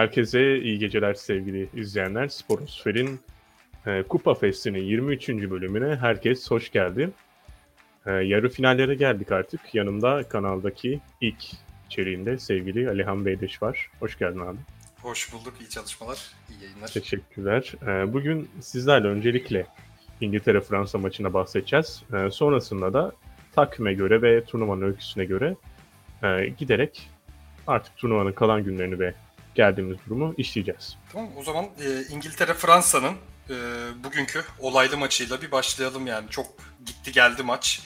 Herkese iyi geceler sevgili izleyenler. Sporosfer'in e, Kupa Festi'nin 23. bölümüne herkes hoş geldi. E, yarı finallere geldik artık. Yanımda kanaldaki ilk içeriğinde sevgili Alihan Beydeş var. Hoş geldin abi. Hoş bulduk. İyi çalışmalar. iyi yayınlar. Teşekkürler. E, bugün sizlerle öncelikle İngiltere-Fransa maçına bahsedeceğiz. E, sonrasında da takvime göre ve turnuvanın öyküsüne göre e, giderek artık turnuvanın kalan günlerini ve geldiğimiz durumu işleyeceğiz. Tamam o zaman e, İngiltere-Fransa'nın e, bugünkü olaylı maçıyla bir başlayalım yani. Çok gitti geldi maç.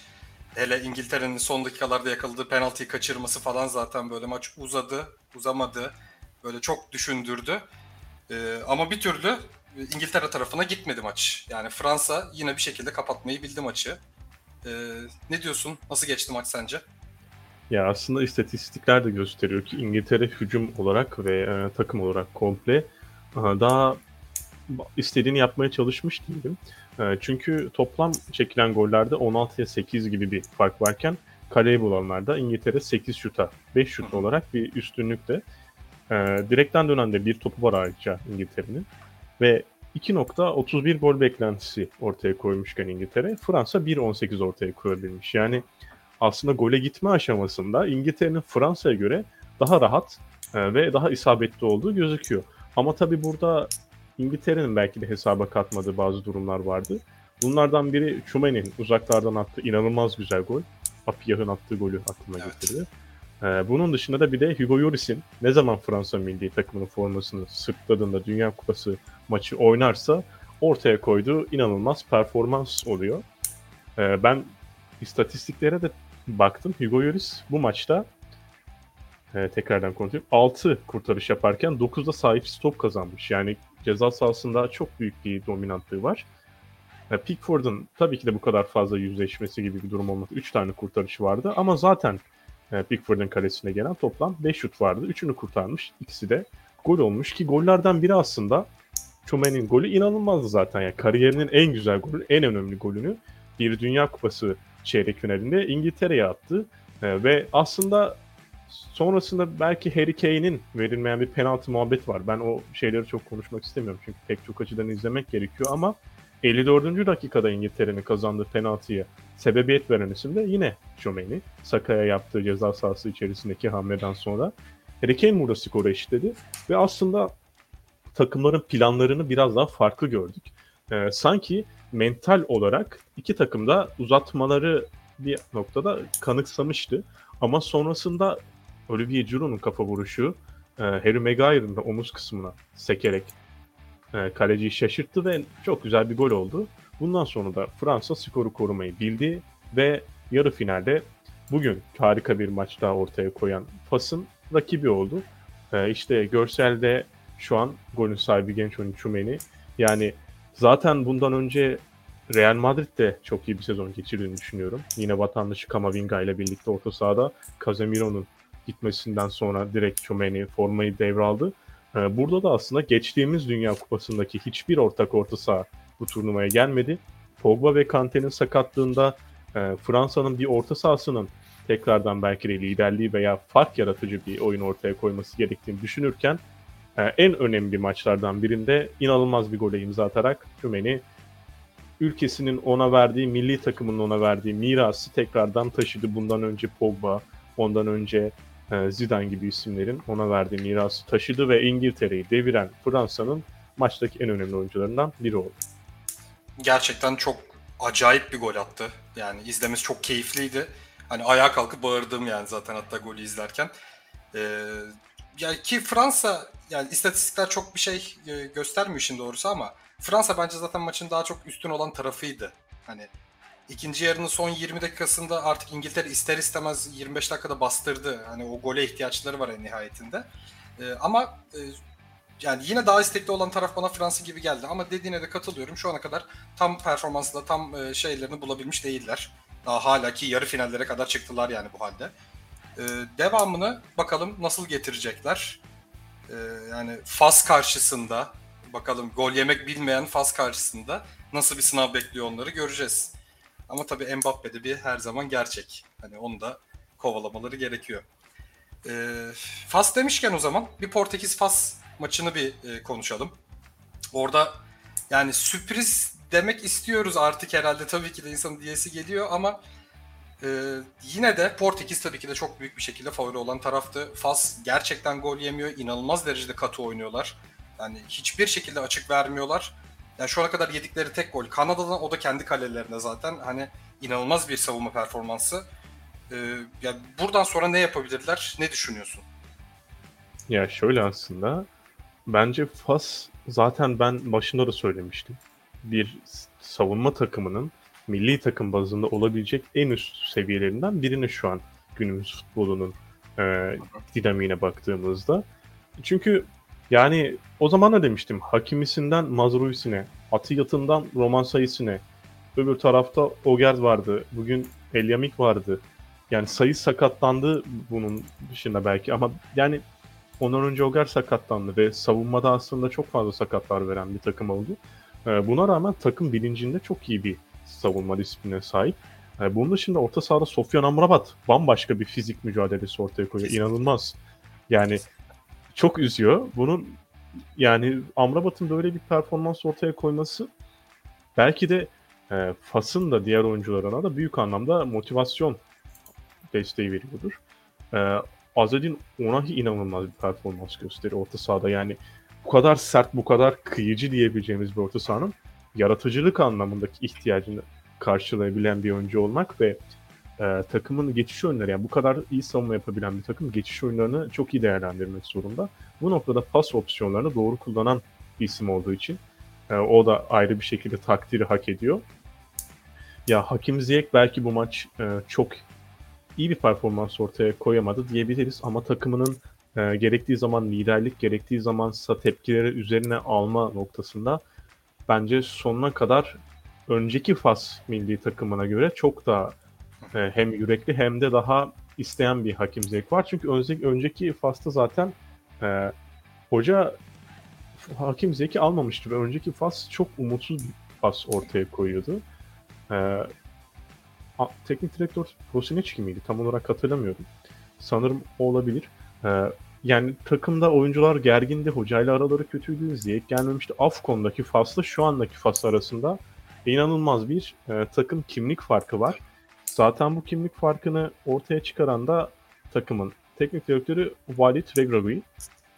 Hele İngiltere'nin son dakikalarda yakaladığı penaltıyı kaçırması falan zaten böyle maç uzadı, uzamadı. Böyle çok düşündürdü. E, ama bir türlü İngiltere tarafına gitmedi maç. Yani Fransa yine bir şekilde kapatmayı bildi maçı. E, ne diyorsun? Nasıl geçti maç sence? Ya aslında istatistikler de gösteriyor ki İngiltere hücum olarak ve e, takım olarak komple e, daha istediğini yapmaya çalışmış değilim. E, çünkü toplam çekilen gollerde 16'ya 8 gibi bir fark varken kaleyi bulanlarda İngiltere 8 şuta 5 şut olarak bir üstünlükte. E, direkten dönen bir topu var ayrıca İngiltere'nin. Ve 2.31 gol beklentisi ortaya koymuşken İngiltere, Fransa 1.18 ortaya koyabilmiş. Yani aslında gole gitme aşamasında İngiltere'nin Fransa'ya göre daha rahat e, ve daha isabetli olduğu gözüküyor. Ama tabii burada İngiltere'nin belki de hesaba katmadığı bazı durumlar vardı. Bunlardan biri Chumeni'nin uzaklardan attığı inanılmaz güzel gol. Apiyah'ın attığı golü aklıma evet. getirdi. Ee, bunun dışında da bir de Hugo Lloris'in ne zaman Fransa milli takımının formasını sırtladığında Dünya Kupası maçı oynarsa ortaya koyduğu inanılmaz performans oluyor. Ee, ben istatistiklere de baktım. Hugo Lloris bu maçta e, tekrardan konuşayım. 6 kurtarış yaparken 9'da sahip stop kazanmış. Yani ceza sahasında çok büyük bir dominantlığı var. E, Pickford'un tabii ki de bu kadar fazla yüzleşmesi gibi bir durum olmadı. 3 tane kurtarışı vardı ama zaten e, Pickford'un kalesine gelen toplam 5 şut vardı. 3'ünü kurtarmış. İkisi de gol olmuş ki gollerden biri aslında Choumen'in golü inanılmazdı zaten. Yani kariyerinin en güzel golü, en önemli golünü bir Dünya Kupası çeyrek finalinde İngiltere'ye attı. E, ve aslında sonrasında belki Harry Kane'in verilmeyen bir penaltı muhabbet var. Ben o şeyleri çok konuşmak istemiyorum çünkü pek çok açıdan izlemek gerekiyor ama 54. dakikada İngiltere'nin kazandığı penaltıya sebebiyet veren isim de yine Chomeni. Saka'ya yaptığı ceza sahası içerisindeki hamleden sonra. Harry Kane burada skoru eşitledi ve aslında takımların planlarını biraz daha farklı gördük. Ee, sanki mental olarak iki takım da uzatmaları bir noktada kanıksamıştı. Ama sonrasında Olivier Giroud'un kafa vuruşu e, Harry Maguire'ın da omuz kısmına sekerek e, kaleciyi şaşırttı ve çok güzel bir gol oldu. Bundan sonra da Fransa skoru korumayı bildi ve yarı finalde bugün harika bir maç daha ortaya koyan Fas'ın rakibi oldu. E, işte görselde şu an golün sahibi genç oyuncu Chumeni. Yani zaten bundan önce Real Madrid de çok iyi bir sezon geçirdiğini düşünüyorum. Yine vatandaşı Kamavinga ile birlikte orta sahada Casemiro'nun gitmesinden sonra direkt Chomeni formayı devraldı. Ee, burada da aslında geçtiğimiz Dünya Kupası'ndaki hiçbir ortak orta saha bu turnuvaya gelmedi. Pogba ve Kante'nin sakatlığında e, Fransa'nın bir orta sahasının tekrardan belki de liderliği veya fark yaratıcı bir oyun ortaya koyması gerektiğini düşünürken en önemli maçlardan birinde inanılmaz bir gole imza atarak Chomeni ülkesinin ona verdiği, milli takımının ona verdiği mirası tekrardan taşıdı. Bundan önce Pogba, ondan önce e, Zidane gibi isimlerin ona verdiği mirası taşıdı ve İngiltere'yi deviren Fransa'nın maçtaki en önemli oyuncularından biri oldu. Gerçekten çok acayip bir gol attı. Yani izlemesi çok keyifliydi. Hani ayağa kalkıp bağırdım yani zaten hatta golü izlerken. Ee, ya ki Fransa yani istatistikler çok bir şey e, göstermiyor şimdi doğrusu ama Fransa bence zaten maçın daha çok üstün olan tarafıydı. Hani ikinci yarının son 20 dakikasında artık İngiltere ister istemez 25 dakikada bastırdı. Hani o gole ihtiyaçları var en nihayetinde. Ee, ama e, yani yine daha istekli olan taraf bana Fransa gibi geldi. Ama dediğine de katılıyorum. Şu ana kadar tam performansla tam e, şeylerini bulabilmiş değiller. Daha hala ki yarı finallere kadar çıktılar yani bu halde. Ee, devamını bakalım nasıl getirecekler. Ee, yani Fas karşısında Bakalım gol yemek bilmeyen Fas karşısında nasıl bir sınav bekliyor onları göreceğiz. Ama tabii Mbappe'de bir her zaman gerçek. Hani onu da kovalamaları gerekiyor. Ee, Fas demişken o zaman bir Portekiz Fas maçını bir e, konuşalım. Orada yani sürpriz demek istiyoruz artık herhalde tabii ki de insanın diyesi geliyor ama e, yine de Portekiz tabii ki de çok büyük bir şekilde favori olan taraftı. Fas gerçekten gol yemiyor. inanılmaz derecede katı oynuyorlar. Yani hiçbir şekilde açık vermiyorlar. Yani şu ana kadar yedikleri tek gol Kanada'dan o da kendi kalelerine zaten. Hani inanılmaz bir savunma performansı. Ee, yani buradan sonra ne yapabilirler? Ne düşünüyorsun? Ya şöyle aslında bence Fas zaten ben başında da söylemiştim. Bir savunma takımının milli takım bazında olabilecek en üst seviyelerinden birini şu an günümüz futbolunun e, dinamiğine baktığımızda. Çünkü yani o zaman da demiştim Hakimisinden Mazruisi'ne, Atiyat'ından Roman Sayısı'ne, öbür tarafta Ogerd vardı, bugün Elyamik vardı. Yani sayı sakatlandı bunun dışında belki ama yani ondan önce Oger sakatlandı ve savunmada aslında çok fazla sakatlar veren bir takım oldu. Ee, buna rağmen takım bilincinde çok iyi bir savunma disipline sahip. Ee, bunun dışında orta sahada Sofyan Amrabat bambaşka bir fizik mücadelesi ortaya koyuyor. İnanılmaz. Yani çok üzüyor. Bunun yani Amrabat'ın böyle bir performans ortaya koyması belki de e, Fas'ın da diğer oyuncularına da büyük anlamda motivasyon desteği veriyordur. E, Azadin Onahi inanılmaz bir performans gösteriyor orta sahada. Yani bu kadar sert, bu kadar kıyıcı diyebileceğimiz bir orta sahanın yaratıcılık anlamındaki ihtiyacını karşılayabilen bir oyuncu olmak ve e, takımın geçiş oyunları yani bu kadar iyi savunma yapabilen bir takım geçiş oyunlarını çok iyi değerlendirmek zorunda. Bu noktada pas opsiyonlarını doğru kullanan bir isim olduğu için e, o da ayrı bir şekilde takdiri hak ediyor. Ya Hakim Ziyech belki bu maç e, çok iyi bir performans ortaya koyamadı diyebiliriz ama takımının e, gerektiği zaman liderlik, gerektiği zamansa tepkileri üzerine alma noktasında bence sonuna kadar önceki Fas milli takımına göre çok daha e, hem yürekli hem de daha isteyen bir hakim zevk var. Çünkü önceki, önceki Fas'ta zaten e, hoca hakim zeki almamıştı ve önceki Fas çok umutsuz bir Fas ortaya koyuyordu. E, teknik direktör Prosinecki miydi? Tam olarak hatırlamıyorum. Sanırım o olabilir. E, yani takımda oyuncular gergindi, hocayla araları kötüydü, Ziyech gelmemişti. Afcon'daki Fas'la şu andaki Fas arasında inanılmaz bir e, takım kimlik farkı var. Zaten bu kimlik farkını ortaya çıkaran da takımın teknik direktörü Valit Regragui.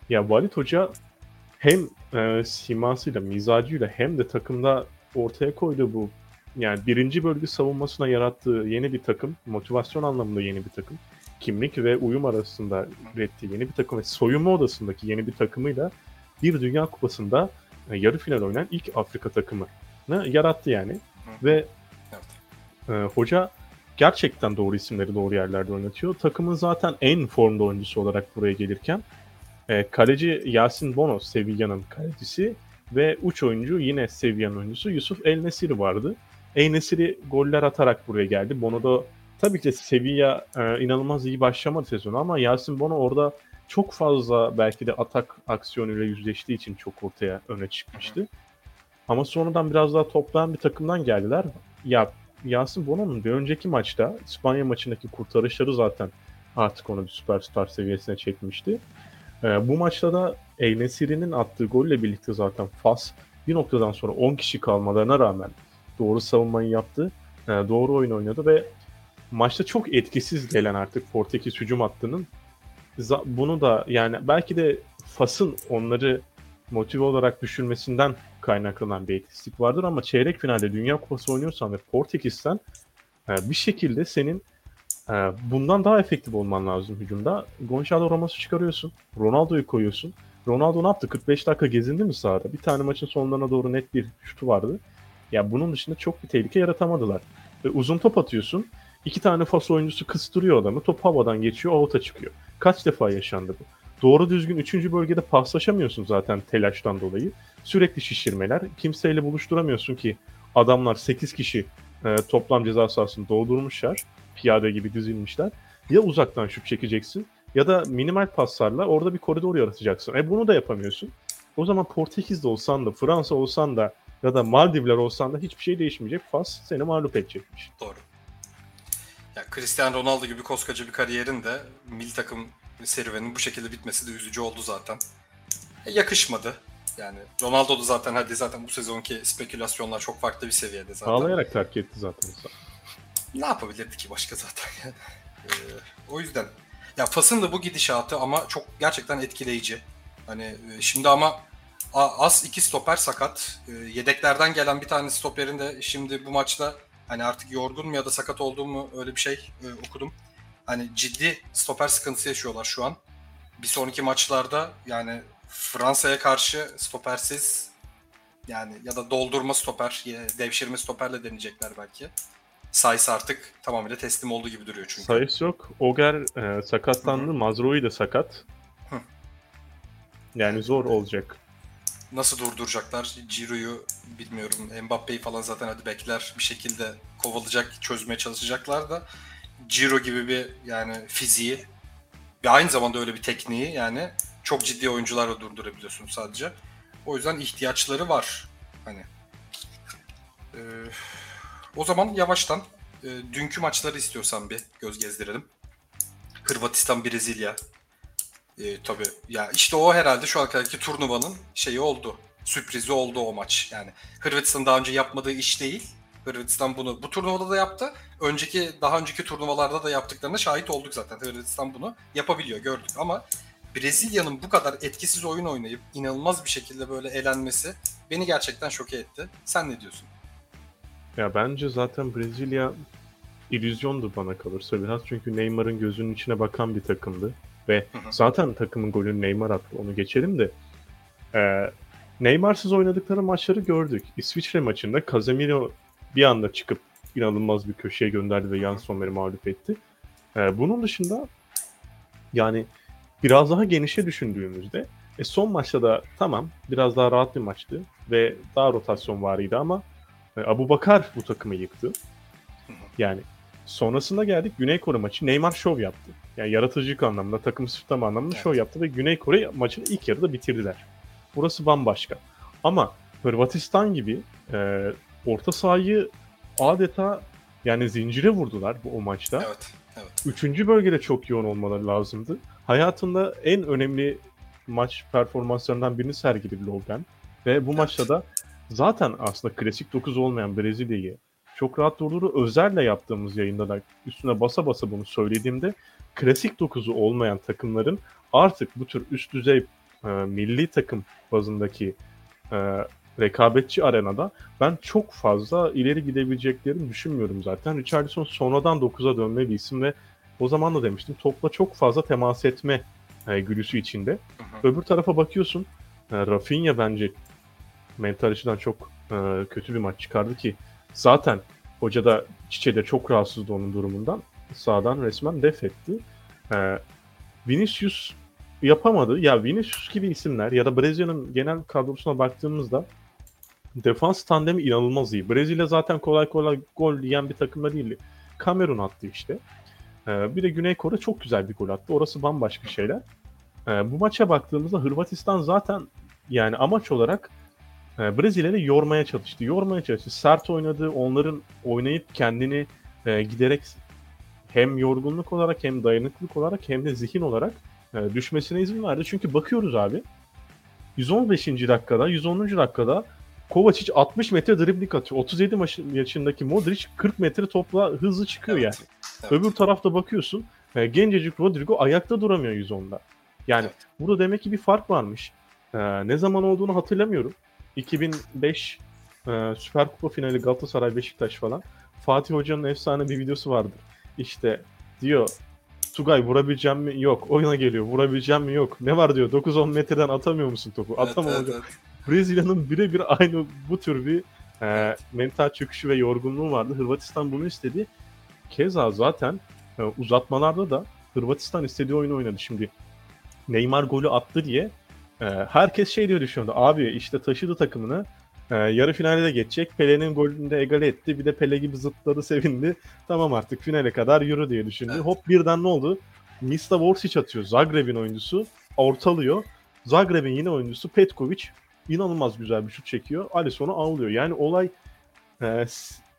Ya Valit Hoca hem e, simasıyla, mizacıyla hem de takımda ortaya koyduğu bu yani birinci bölge savunmasına yarattığı yeni bir takım, motivasyon anlamında yeni bir takım, kimlik ve uyum arasında ürettiği yeni bir takım ve soyunma odasındaki yeni bir takımıyla bir Dünya Kupası'nda e, yarı final oynayan ilk Afrika takımı yarattı yani. Hı. Ve evet. e, hoca gerçekten doğru isimleri doğru yerlerde oynatıyor. Takımın zaten en formda oyuncusu olarak buraya gelirken e, kaleci Yasin Bono Sevilla'nın kalecisi ve uç oyuncu yine Sevilla'nın oyuncusu Yusuf El Nesiri vardı. El Nesiri goller atarak buraya geldi. Bono da tabii ki Sevilla e, inanılmaz iyi başlamadı sezonu ama Yasin Bono orada çok fazla belki de atak aksiyonuyla yüzleştiği için çok ortaya öne çıkmıştı. Ama sonradan biraz daha toplayan bir takımdan geldiler. Ya Yasin Bono'nun bir önceki maçta İspanya maçındaki kurtarışları zaten artık onu bir süperstar seviyesine çekmişti. Ee, bu maçta da El Nesiri'nin attığı golle birlikte zaten Fas bir noktadan sonra 10 kişi kalmalarına rağmen doğru savunmayı yaptı. E, doğru oyun oynadı ve maçta çok etkisiz gelen artık Portekiz hücum hattının bunu da yani belki de Fas'ın onları motive olarak düşürmesinden kaynaklanan bir etkisizlik vardır ama çeyrek finalde Dünya Kupası oynuyorsan ve Portekiz'sen e, bir şekilde senin e, bundan daha efektif olman lazım hücumda. Gonçalo Ramos'u çıkarıyorsun. Ronaldo'yu koyuyorsun. Ronaldo ne yaptı? 45 dakika gezindi mi sahada? Bir tane maçın sonlarına doğru net bir şutu vardı. Ya bunun dışında çok bir tehlike yaratamadılar. Ve uzun top atıyorsun. İki tane fas oyuncusu kıstırıyor adamı. Top havadan geçiyor, avuta çıkıyor. Kaç defa yaşandı bu? Doğru düzgün 3. bölgede paslaşamıyorsun zaten telaştan dolayı. Sürekli şişirmeler. Kimseyle buluşturamıyorsun ki adamlar 8 kişi e, toplam ceza sahasını doldurmuşlar. Piyade gibi dizilmişler. Ya uzaktan şut çekeceksin ya da minimal paslarla orada bir koridor yaratacaksın. E bunu da yapamıyorsun. O zaman Portekiz'de olsan da, Fransa olsan da ya da Maldivler olsan da hiçbir şey değişmeyecek. Fas seni mağlup edecekmiş. Doğru. Ya Cristiano Ronaldo gibi koskoca bir kariyerin de milli takım serüvenin bu şekilde bitmesi de üzücü oldu zaten. E, yakışmadı. Yani Ronaldo da zaten hadi zaten bu sezonki spekülasyonlar çok farklı bir seviyede zaten. Ağlayarak terk etti zaten. Ne yapabilirdi ki başka zaten yani. Ee, o yüzden. Ya Fas'ın da bu gidişatı ama çok gerçekten etkileyici. Hani e, şimdi ama az iki stoper sakat. E, yedeklerden gelen bir tane stoperin de şimdi bu maçta hani artık yorgun mu ya da sakat olduğumu öyle bir şey e, okudum. Hani ciddi stoper sıkıntısı yaşıyorlar şu an. Bir sonraki maçlarda yani Fransa'ya karşı stopersiz yani ya da doldurma stoper, devşirme stoperle deneyecekler belki. Sayıs artık tamamıyla teslim olduğu gibi duruyor çünkü. Sayıs yok. Oger e, sakatlandı. Mazroi de sakat. Hı. Yani zor olacak. Nasıl durduracaklar? Ciro'yu bilmiyorum. Mbappe'yi falan zaten hadi bekler bir şekilde kovalayacak, çözmeye çalışacaklar da Ciro gibi bir yani fiziği ve aynı zamanda öyle bir tekniği yani çok ciddi oyuncularla durdurabiliyorsun sadece. O yüzden ihtiyaçları var. Hani ee, o zaman yavaştan e, dünkü maçları istiyorsan bir göz gezdirelim. Hırvatistan Brezilya. E, tabii ya işte o herhalde şu anki turnuvanın şeyi oldu. Sürprizi oldu o maç. Yani Hırvatistan daha önce yapmadığı iş değil. Hırvatistan bunu bu turnuvada da yaptı. Önceki daha önceki turnuvalarda da yaptıklarına şahit olduk zaten. Hırvatistan bunu yapabiliyor gördük ama Brezilya'nın bu kadar etkisiz oyun oynayıp inanılmaz bir şekilde böyle elenmesi beni gerçekten şoke etti. Sen ne diyorsun? Ya bence zaten Brezilya illüzyondu bana kalırsa biraz. Çünkü Neymar'ın gözünün içine bakan bir takımdı. Ve Hı hı. zaten takımın golünü Neymar attı. Onu geçelim de. Ee, Neymar'sız oynadıkları maçları gördük. İsviçre maçında Casemiro bir anda çıkıp inanılmaz bir köşeye gönderdi ve Jan Sommer'i mağlup etti. Ee, bunun dışında yani biraz daha genişe düşündüğümüzde e, son maçta da tamam biraz daha rahat bir maçtı ve daha rotasyon varıydı ama e, Abu Bakar bu takımı yıktı. Yani sonrasında geldik Güney Kore maçı Neymar şov yaptı. Yani yaratıcılık anlamında, takım sırtlama anlamında Evet. şov yaptı ve Güney Kore maçını ilk yarıda bitirdiler. Burası bambaşka. Ama Hırvatistan gibi e, orta sahayı adeta yani zincire vurdular bu o maçta. Evet. Evet. Üçüncü bölgede çok yoğun olmaları lazımdı. Hayatında en önemli maç performanslarından birini sergiledi Lovren. Ve bu maçta da zaten aslında klasik 9 olmayan Brezilya'yı çok rahat durdurdu. Özel'le yaptığımız yayında da üstüne basa basa bunu söylediğimde klasik 9'u olmayan takımların artık bu tür üst düzey e, milli takım bazındaki e, rekabetçi arenada ben çok fazla ileri gidebileceklerini düşünmüyorum zaten. Richarlison sonradan 9'a dönme bir isim ve o zaman da demiştim topla çok fazla temas etme e, gülüsü içinde. Hı hı. Öbür tarafa bakıyorsun e, Rafinha bence mental açıdan çok e, kötü bir maç çıkardı ki zaten hoca da Çiçe de çok rahatsızdı onun durumundan. Sağdan resmen def etti. E, Vinicius yapamadı. Ya Vinicius gibi isimler ya da Brezilya'nın genel kadrosuna baktığımızda defans tandemi inanılmaz iyi. Brezilya zaten kolay kolay gol yiyen bir takım da değildi. Kamerun attı işte. Ee, bir de Güney Kore çok güzel bir gol attı. Orası bambaşka şeyler. Ee, bu maça baktığımızda Hırvatistan zaten yani amaç olarak e, Brezilya'yı yormaya çalıştı. Yormaya çalıştı. Sert oynadı. Onların oynayıp kendini e, giderek hem yorgunluk olarak hem dayanıklılık olarak hem de zihin olarak e, düşmesine izin verdi. Çünkü bakıyoruz abi 115. dakikada, 110. dakikada Kovacic 60 metre dribling atıyor. 37 maç- yaşındaki Modric 40 metre topla hızlı çıkıyor Evet. yani. Evet. Öbür tarafta bakıyorsun e, gencecik Rodrigo ayakta duramıyor 110'da. Yani Evet. burada demek ki bir fark varmış. E, ne zaman olduğunu hatırlamıyorum. 2005 e, Süper Kupa finali Galatasaray Beşiktaş falan. Fatih Hoca'nın efsane bir videosu vardır. İşte diyor Tugay vurabileceğim mi? Yok. Oyuna geliyor. Vurabileceğim mi? Yok. Ne var diyor. 9-10 metreden atamıyor musun topu? Evet, Atamam evet, hocam. evet. Brezilya'nın birebir aynı bu tür bir e, mental çöküşü ve yorgunluğu vardı. Hırvatistan bunu istedi. Keza zaten e, uzatmalarda da Hırvatistan istediği oyunu oynadı. Şimdi Neymar golü attı diye herkes şey diyor düşünüyordu. Abi işte taşıdı takımını. E, yarı finale de geçecek. Pele'nin golünü de egale etti. Bir de Pele gibi zıpladı sevindi. Tamam artık finale kadar yürü diye düşündü. Evet. Hop birden ne oldu? Mista Vorsic atıyor. Zagreb'in oyuncusu. Ortalıyor. Zagreb'in yine oyuncusu Petkovic inanılmaz güzel bir şut çekiyor. Alisson'u avlıyor. Yani olay e,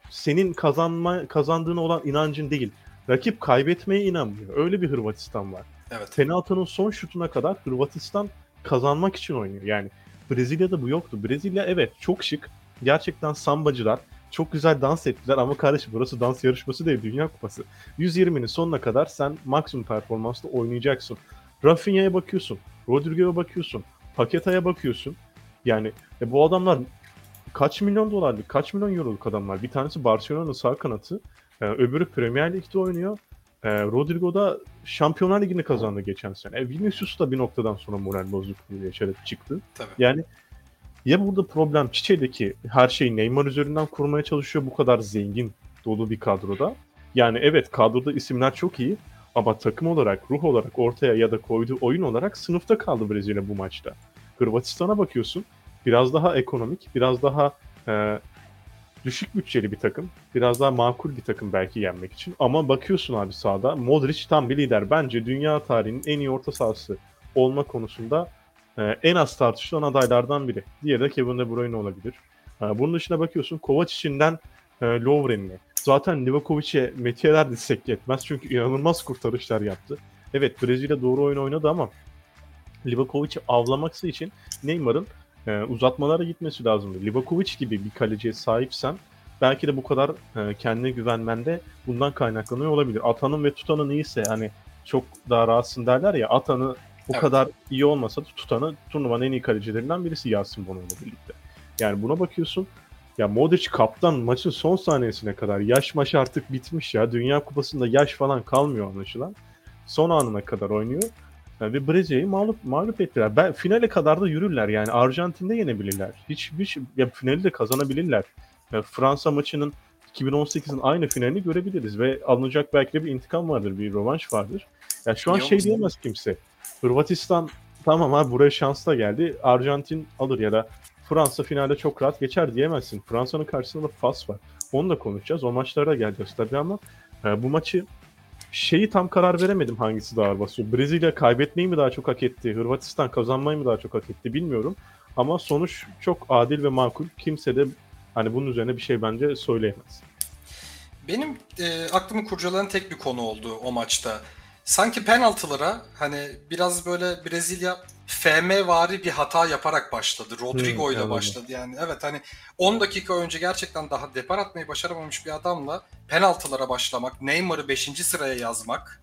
senin kazanma kazandığına olan inancın değil. Rakip kaybetmeye inanmıyor. Öyle bir Hırvatistan var. Evet. Penaltının son şutuna kadar Hırvatistan kazanmak için oynuyor. Yani Brezilya'da bu yoktu. Brezilya evet çok şık. Gerçekten sambacılar. Çok güzel dans ettiler ama kardeşim burası dans yarışması değil Dünya Kupası. 120'nin sonuna kadar sen maksimum performansla oynayacaksın. Rafinha'ya bakıyorsun. Rodrigo'ya bakıyorsun. Paketa'ya bakıyorsun. Yani e, bu adamlar kaç milyon dolarlık, kaç milyon euroluk adamlar. Bir tanesi Barcelona'nın sağ kanatı. E, öbürü Premier Lig'de oynuyor. E, Rodrigo da Şampiyonlar Ligi'ni kazandı geçen sene. E, Vinicius da bir noktadan sonra moral bozukluğu yaşarak çıktı. Tabii. Yani ya burada problem Çiçe'deki her şeyi Neymar üzerinden kurmaya çalışıyor bu kadar zengin dolu bir kadroda. Yani evet kadroda isimler çok iyi ama takım olarak, ruh olarak ortaya ya da koyduğu oyun olarak sınıfta kaldı Brezilya bu maçta. Hırvatistan'a bakıyorsun biraz daha ekonomik, biraz daha e, düşük bütçeli bir takım. Biraz daha makul bir takım belki yenmek için. Ama bakıyorsun abi sahada Modric tam bir lider. Bence dünya tarihinin en iyi orta sahası olma konusunda e, en az tartışılan adaylardan biri. Diğeri de Kevin De Bruyne olabilir. E, bunun dışına bakıyorsun Kovacic'inden e, Lovren'le. Zaten Livakovic'e metiyeler dizsek yetmez çünkü inanılmaz kurtarışlar yaptı. Evet Brezilya doğru oyun oynadı ama Livakovic'i avlaması için Neymar'ın e, uzatmalara gitmesi lazımdı. Livakovic gibi bir kaleciye sahipsen belki de bu kadar e, kendine güvenmende bundan kaynaklanıyor olabilir. Atanın ve tutanın iyiyse hani çok daha rahatsın derler ya Atan'ı o Evet. kadar iyi olmasa da tutanı turnuvanın en iyi kalecilerinden birisi Yasin Bono ile birlikte. Yani buna bakıyorsun ya Modric kaptan maçın son saniyesine kadar yaş maç artık bitmiş ya. Dünya Kupası'nda yaş falan kalmıyor anlaşılan. Son anına kadar oynuyor. Yani ve Brezilya'yı mağlup, mağlup ettiler. Ben, finale kadar da yürürler yani. Arjantin'de yenebilirler. Hiçbir ya finali de kazanabilirler. Ya Fransa maçının 2018'in aynı finalini görebiliriz ve alınacak belki de bir intikam vardır, bir rövanş vardır. Ya şu an Niye şey diyemez kimse. Hırvatistan tamam abi buraya şansla geldi. Arjantin alır ya da Fransa finalde çok rahat geçer diyemezsin. Fransa'nın karşısında da Fas var. Onu da konuşacağız. O maçlara da geleceğiz tabii ama e, bu maçı şeyi tam karar veremedim hangisi daha ağır basıyor. Brezilya kaybetmeyi mi daha çok hak etti? Hırvatistan kazanmayı mı daha çok hak etti bilmiyorum. Ama sonuç çok adil ve makul. Kimse de hani bunun üzerine bir şey bence söyleyemez. Benim e, aklımı kurcalayan tek bir konu oldu o maçta. Sanki penaltılara hani biraz böyle Brezilya FM vari bir hata yaparak başladı. Rodrigo Hmm, ile anladım. başladı yani. Evet hani 10 dakika önce gerçekten daha depar atmayı başaramamış bir adamla penaltılara başlamak, Neymar'ı 5. sıraya yazmak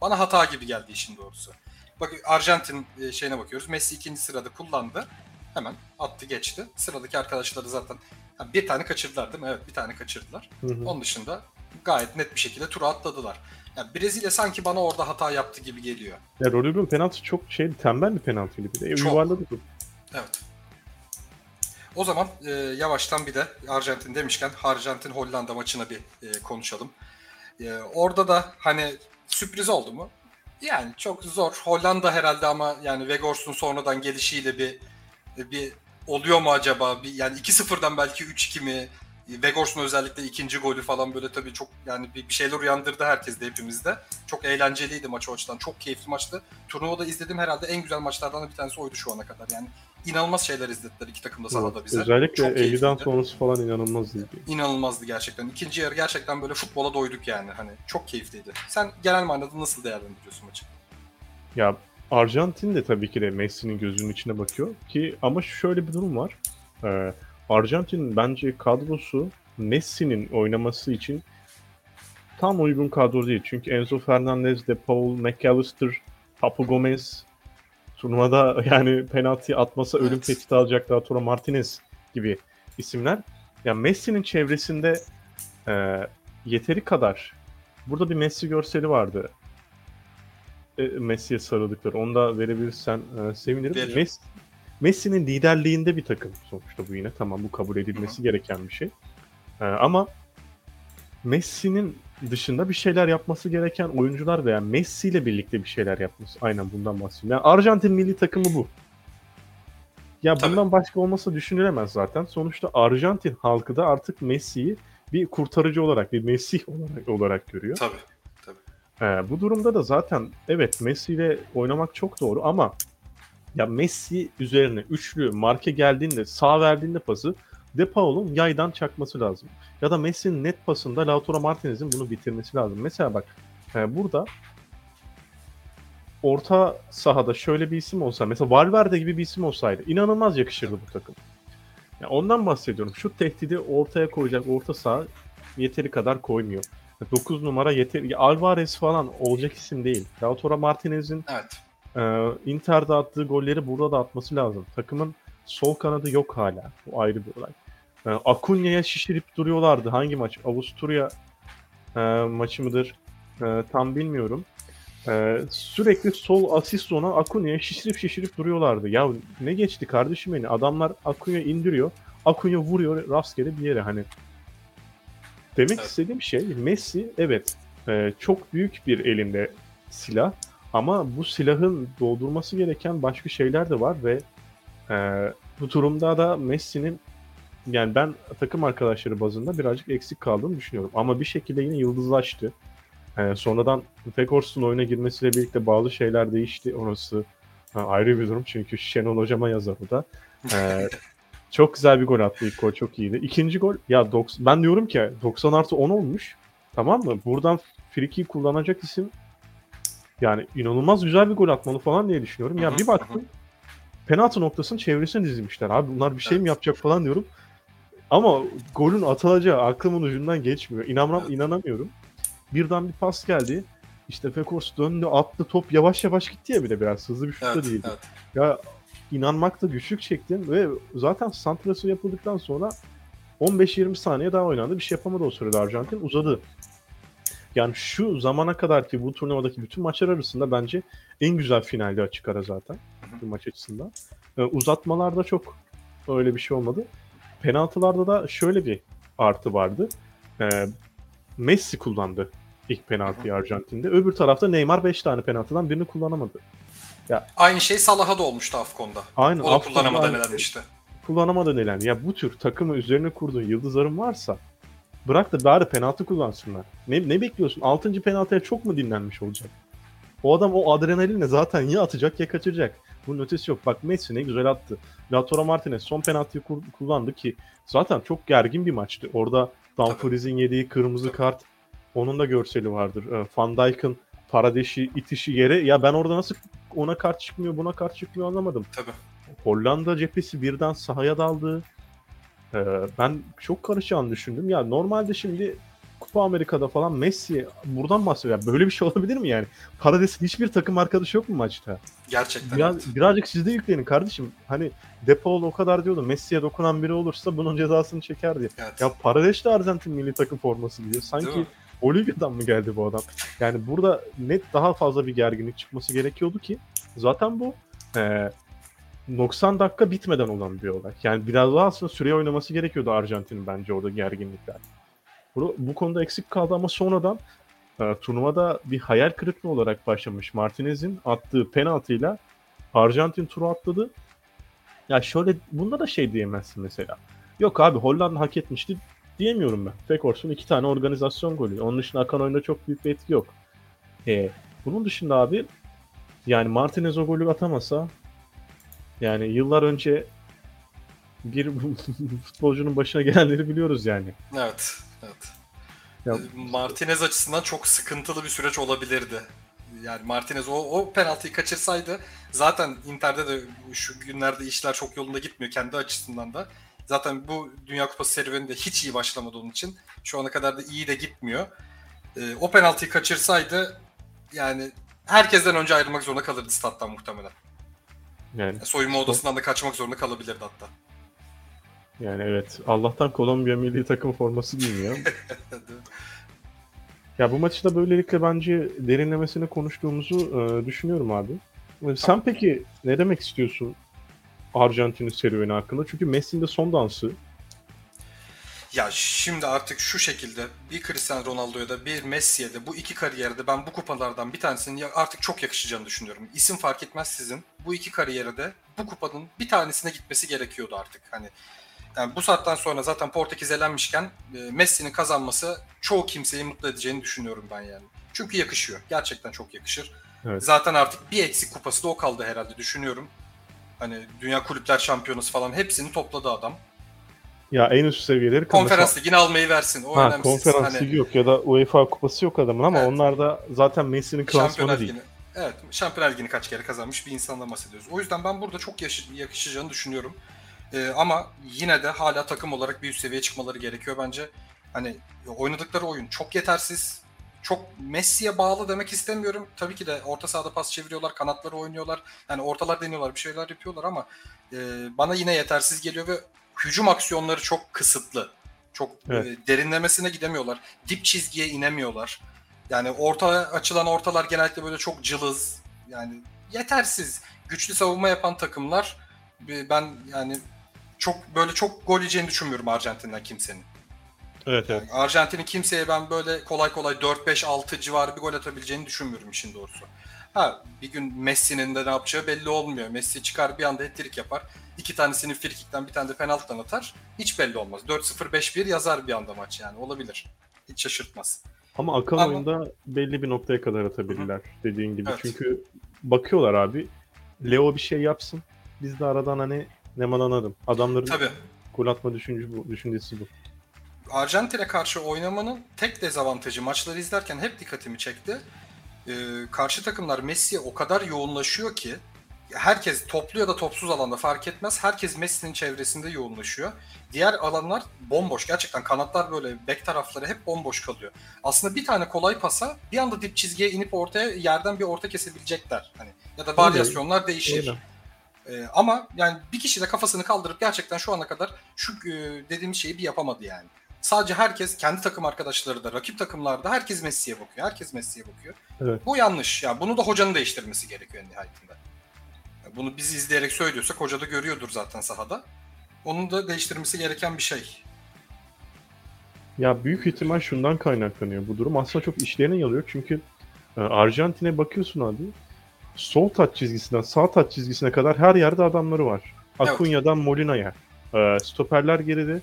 bana hata gibi geldi işin doğrusu. Bak Arjantin e, şeyine bakıyoruz. Messi ikinci sırada kullandı. Hemen attı geçti. Sıradaki arkadaşları zaten bir tane kaçırdılar değil mi? Evet bir tane kaçırdılar. Hı hı. Onun dışında gayet net bir şekilde tura atladılar. Yani Brezilya sanki bana orada hata yaptı gibi geliyor. Ya Rodrigo'nun penaltı çok şey tembel bir penaltıydı bir de. Çok. Yuvarladı. Evet. O zaman e, yavaştan bir de Arjantin demişken Arjantin Hollanda maçına bir e, konuşalım. E, orada da hani sürpriz oldu mu? Yani çok zor. Hollanda herhalde ama yani Weghorst'un sonradan gelişiyle bir bir oluyor mu acaba? Bir, yani 2-0'dan belki 3-2 mi? Weghorst'un özellikle ikinci golü falan böyle tabii çok yani bir, bir şeyler uyandırdı herkeste hepimizde. Çok eğlenceliydi maç o açıdan. Çok keyifli maçtı. Turnuvada izlediğim herhalde en güzel maçlardan bir tanesi oydu şu ana kadar. Yani inanılmaz şeyler izlettiler iki takım da sahada bize. Özellikle Çok 50'den keyifliydi. sonrası falan inanılmaz iyiydi. İnanılmazdı gerçekten. İkinci yarı gerçekten böyle futbola doyduk yani. Hani çok keyifliydi. Sen genel manada nasıl değerlendiriyorsun maçı? Ya Arjantin de tabii ki de Messi'nin gözünün içine bakıyor ki ama şöyle bir durum var. Ee, Arjantin bence kadrosu Messi'nin oynaması için tam uygun kadro değil. Çünkü Enzo Fernandez, De Paul, McAllister, Papu Gomez turnuvada yani penaltı atmasa ölüm Evet. tehdidi alacak Lautaro Martinez gibi isimler. Ya Messi'nin çevresinde e, yeteri kadar burada bir Messi görseli vardı. E, Messi'ye sarıldıkları. Onu da verebilirsen e, sevinirim. Veririm. Messi, Messi'nin liderliğinde bir takım sonuçta bu yine. Tamam bu kabul edilmesi gereken bir şey. E, ama Messi'nin dışında bir şeyler yapması gereken oyuncular veya Messi ile birlikte bir şeyler yapması. Aynen bundan bahsediyorum. Yani Arjantin milli takımı bu. Ya Tabii. bundan başka olmasa düşünülemez zaten. Sonuçta Arjantin halkı da artık Messi'yi bir kurtarıcı olarak, bir Mesih olarak, olarak görüyor. Tabii. Ee, bu durumda da zaten evet Messi ile oynamak çok doğru ama ya Messi üzerine üçlü marke geldiğinde sağ verdiğinde pası De Paul'un yaydan çakması lazım. Ya da Messi'nin net pasında Lautaro Martinez'in bunu bitirmesi lazım. Mesela bak e, burada orta sahada şöyle bir isim olsa mesela Valverde gibi bir isim olsaydı inanılmaz yakışırdı bu takım. Yani ondan bahsediyorum. Şu tehdidi ortaya koyacak orta saha yeteri kadar koymuyor. 9 numara yeteri Alvarez falan olacak isim değil. Lautaro Martinez'in Evet. E, Inter'de attığı golleri burada da atması lazım. Takımın sol kanadı yok hala. Bu ayrı bir olay. E, Acuña'ya şişirip duruyorlardı. Hangi maç? Avusturya e, maçı mıdır? E, tam bilmiyorum. E, sürekli sol asist ona Acuña'ya şişirip şişirip duruyorlardı. Ya ne geçti kardeşim beni? Adamlar Acuña indiriyor. Acuña vuruyor rastgele bir yere. Hani demek Evet. istediğim şey Messi evet e, çok büyük bir elinde silah ama bu silahın doldurması gereken başka şeyler de var ve e, bu durumda da Messi'nin yani ben takım arkadaşları bazında birazcık eksik kaldığını düşünüyorum. Ama bir şekilde yine yıldızlaştı. E, sonradan Fekors'un oyuna girmesiyle birlikte bazı şeyler değişti. Orası ha, ayrı bir durum çünkü Şenol hocama yazar o da. E, çok güzel bir gol attı ilk gol çok iyiydi. İkinci gol ya doks- ben diyorum ki 90 artı 10 olmuş. Tamam mı? Buradan friki kullanacak isim yani inanılmaz güzel bir gol atmalı falan diye düşünüyorum. Ya bir baktım penaltı noktasının çevresine dizilmişler. Abi bunlar bir şey mi yapacak falan diyorum. Ama golün atılacağı aklımın ucundan geçmiyor. İnanmam, inanamıyorum. Birden bir pas geldi. İşte Fekors döndü, attı top yavaş yavaş gitti ya bir de biraz hızlı bir şut da Evet. değildi. evet. Ya inanmakta güçlük çektim ve zaten santrası yapıldıktan sonra 15-20 saniye daha oynandı. Bir şey yapamadı o sırada Arjantin. Uzadı. Yani şu zamana kadar ki bu turnuvadaki bütün maçlar arasında bence en güzel finalde açık ara zaten. Bu maç açısından. Ee, uzatmalarda çok öyle bir şey olmadı. Penaltılarda da şöyle bir artı vardı. Ee, Messi kullandı ilk penaltıyı Arjantin'de. Öbür tarafta Neymar 5 tane penaltıdan birini kullanamadı. Aynı şey Salah'a da olmuştu Afcon'da. Aynen. O da Afkon'da kullanamadan aynı- elenmişti. kullanamadan elen. Ya bu tür takımı üzerine kurduğun yıldızların varsa bırak da bari penaltı kullansınlar. Ne, ne bekliyorsun? 6. penaltıya çok mu dinlenmiş olacak? O adam o adrenalinle zaten ya atacak ya kaçıracak. Bunun ötesi yok. Bak Messi ne güzel attı. Lautaro Martinez son penaltıyı kullandı ki zaten çok gergin bir maçtı. Orada Dumfries'in yediği kırmızı kart onun da görseli vardır. Ee, Van Dijk'ın Paradeş'i itişi yere ya ben orada nasıl ona kart çıkmıyor buna kart çıkmıyor anlamadım. Tabii. Hollanda cephesi birden sahaya daldı. Ee, ben çok karışacağını düşündüm. Ya normalde şimdi Kupa Amerika'da falan Messi buradan bahsediyor. Ya Böyle bir şey olabilir mi yani? Parades'in hiçbir takım arkadaşı yok mu maçta? Gerçekten. evet. Biraz, birazcık siz de yüklenin kardeşim. Hani Depaul o kadar diyordu. Messi'ye dokunan biri olursa bunun cezasını çeker diye. Evet. Ya Parades de Arjantin milli takım forması. Değil Sanki? Bolivya'dan mı geldi bu adam? Yani burada net daha fazla bir gerginlik çıkması gerekiyordu ki zaten bu e, 90 dakika bitmeden olan bir olay. Yani biraz daha aslında süreye oynaması gerekiyordu Arjantin'in bence orada gerginlikler. Bu, bu konuda eksik kaldı ama sonradan e, turnuvada bir hayal kırıklığı olarak başlamış Martinez'in attığı penaltıyla Arjantin turu atladı. Ya şöyle bunda da şey diyemezsin mesela. Yok abi Hollanda hak etmişti diyemiyorum ben. Fekors'un iki tane organizasyon golü. Onun dışında akan oyunda çok büyük bir etki yok. E, bunun dışında abi yani Martinez o golü atamasa yani yıllar önce bir futbolcunun başına gelenleri biliyoruz yani. Evet. Evet. Ya, Martinez açısından çok sıkıntılı bir süreç olabilirdi. Yani Martinez o, o penaltıyı kaçırsaydı zaten Inter'de de şu günlerde işler çok yolunda gitmiyor kendi açısından da. Zaten bu Dünya Kupası serüveninde hiç iyi başlamadı onun için. Şu ana kadar da iyi de gitmiyor. Ee, o penaltıyı kaçırsaydı yani herkesten önce ayrılmak zorunda kalırdı stat'tan muhtemelen. Yani Soyunma odasından da kaçmak zorunda kalabilirdi hatta. yani evet Allah'tan Kolombiya milli takım forması giymiyor. Ya bu maçı da böylelikle bence derinlemesine konuştuğumuzu e, düşünüyorum abi. E, Sen peki ne demek istiyorsun Arjantin'in serüveni hakkında? Çünkü Messi'nin de son dansı. Ya şimdi artık şu şekilde bir Cristiano Ronaldo'ya da bir Messi'ye de bu iki kariyerde ben bu kupalardan bir tanesinin artık çok yakışacağını düşünüyorum. İsim fark etmez sizin. Bu iki kariyere de bu kupanın bir tanesine gitmesi gerekiyordu artık. Hani yani bu saatten sonra zaten Portekiz elenmişken e, Messi'nin kazanması çoğu kimseyi mutlu edeceğini düşünüyorum ben yani. Çünkü yakışıyor. Gerçekten çok yakışır. Evet. Zaten artık bir eksik kupası da o kaldı herhalde düşünüyorum. Hani Dünya Kulüpler Şampiyonası falan hepsini topladı adam. Ya en üst seviyeleri Konferans ligini almayı versin. O Ha, önemsiz. konferans Hani ligi yok ya da UEFA kupası yok adamın ama Evet. onlar da zaten Messi'nin klasmanı değil. Ligi'ni. Evet, Şampiyonlar Ligi'ni kaç kere kazanmış bir insandan bahsediyoruz. O yüzden ben burada çok yaşı- yakışacağını düşünüyorum. Ee, ama yine de hala takım olarak bir üst seviyeye çıkmaları gerekiyor bence. Hani oynadıkları oyun çok yetersiz. Çok Messi'ye bağlı demek istemiyorum. Tabii ki de orta sahada pas çeviriyorlar, kanatları oynuyorlar. Yani ortalar deniyorlar, bir şeyler yapıyorlar ama e, bana yine yetersiz geliyor ve hücum aksiyonları çok kısıtlı. Çok Evet. e, derinlemesine gidemiyorlar. Dip çizgiye inemiyorlar. Yani orta açılan ortalar genellikle böyle çok cılız. Yani yetersiz. Güçlü savunma yapan takımlar e, ben yani çok böyle çok gol yiyeceğini düşünmüyorum Arjantin'den kimsenin. Evet evet. Yani Arjantin'in kimseye ben böyle kolay kolay 4-5-6 civarı bir gol atabileceğini düşünmüyorum işin doğrusu. Ha bir gün Messi'nin de ne yapacağı belli olmuyor. Messi çıkar bir anda hat-trick yapar. İki tanesini frikikten bir tane de penaltıdan atar. Hiç belli olmaz. 4-0 5-1 yazar bir anda maç yani olabilir. Hiç şaşırtmaz. Ama akan Ama- oyunda belli bir noktaya kadar atabilirler dediğin gibi. Evet. Çünkü bakıyorlar abi. Leo bir şey yapsın. Biz de aradan hani Neman adım. Adamların Tabii. gol atma düşüncesi bu. Düşüncesi bu. Arjantin'e karşı oynamanın tek dezavantajı maçları izlerken hep dikkatimi çekti. Ee, karşı takımlar Messi'ye o kadar yoğunlaşıyor ki herkes toplu ya da topsuz alanda fark etmez. Herkes Messi'nin çevresinde yoğunlaşıyor. Diğer alanlar bomboş. Gerçekten kanatlar böyle bek tarafları hep bomboş kalıyor. Aslında bir tane kolay pasa bir anda dip çizgiye inip ortaya yerden bir orta kesebilecekler. Hani ya da varyasyonlar değişir. Öyle. Ee, ama yani bir kişi de kafasını kaldırıp gerçekten şu ana kadar şu e, dediğimiz şeyi bir yapamadı yani. Sadece herkes kendi takım arkadaşları da rakip takımlarda herkes Messi'ye bakıyor. Herkes Messi'ye bakıyor. Evet. Bu yanlış. Yani bunu da hocanın değiştirmesi gerekiyor en nihayetinde. Bunu biz izleyerek söylüyorsak hoca da görüyordur zaten sahada. Onun da değiştirmesi gereken bir şey. Ya büyük ihtimal şundan kaynaklanıyor bu durum. Aslında çok işlerine yarıyor çünkü e, Arjantin'e bakıyorsun abi. Sol taç çizgisinden sağ taç çizgisine kadar her yerde adamları var. Evet. Acuña'dan Molina'ya. E, stoperler geride.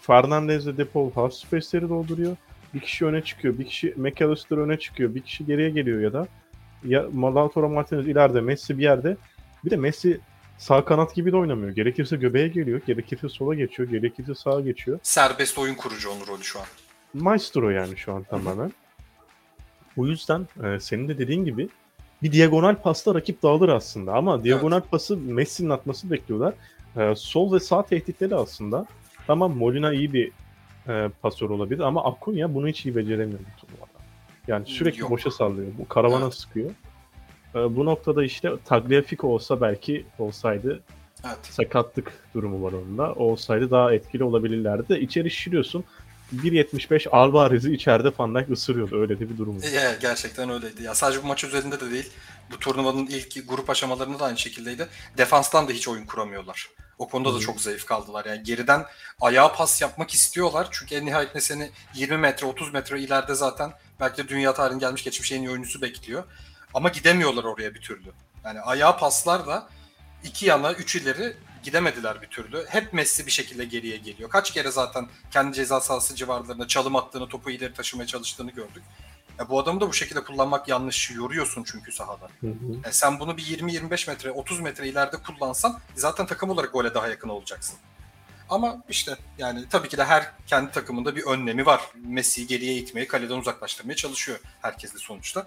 Fernandez de Depol half space'leri dolduruyor. Bir kişi öne çıkıyor. Bir kişi McAllister öne çıkıyor. Bir kişi geriye geliyor ya da ya Lautaro Martinez ileride, Messi bir yerde. Bir de Messi sağ kanat gibi de oynamıyor. Gerekirse göbeğe geliyor, gerekirse sola geçiyor, gerekirse sağa geçiyor. Serbest oyun kurucu onun rolü şu an. Maestro yani şu an tamamen. O yüzden e, senin de dediğin gibi bir diagonal pasta rakip dağılır aslında ama diagonal pası Messi'nin atması bekliyorlar. E, sol ve sağ tehditleri aslında. Tamam Molina iyi bir e, pasör olabilir ama Acuna bunu hiç iyi beceremiyor bu turnuvada. Yani sürekli Yok. boşa sallıyor. Bu karavana Evet. sıkıyor. E, bu noktada işte Tagliafico olsa belki olsaydı Evet. sakatlık durumu var onda. O olsaydı daha etkili olabilirlerdi. De içeri şişiriyorsun. 1.75 Alvarez'i içeride Van Dijk ısırıyordu. Öyle de bir durum. E, gerçekten öyleydi. Ya sadece bu maç üzerinde de değil. Bu turnuvanın ilk grup aşamalarında da aynı şekildeydi. Defanstan da hiç oyun kuramıyorlar. O konuda da çok zayıf kaldılar. Yani geriden ayağa pas yapmak istiyorlar. Çünkü en nihayetinde seni 20 metre, 30 metre ileride zaten belki de dünya tarihinin gelmiş geçmiş en iyi oyuncusu bekliyor. Ama gidemiyorlar oraya bir türlü. Yani ayağa paslar da iki yana, üç ileri gidemediler bir türlü. Hep Messi bir şekilde geriye geliyor. Kaç kere zaten kendi ceza sahası civarlarında çalım attığını, topu ileri taşımaya çalıştığını gördük. Ya bu adamı da bu şekilde kullanmak yanlış. Yoruyorsun çünkü sahada. Hı hı. Yani sen bunu bir 20-25 metre, 30 metre ileride kullansan zaten takım olarak gole daha yakın olacaksın. Ama işte yani tabii ki de her kendi takımında bir önlemi var. Messi'yi geriye itmeye, kaleden uzaklaştırmaya çalışıyor herkes de sonuçta.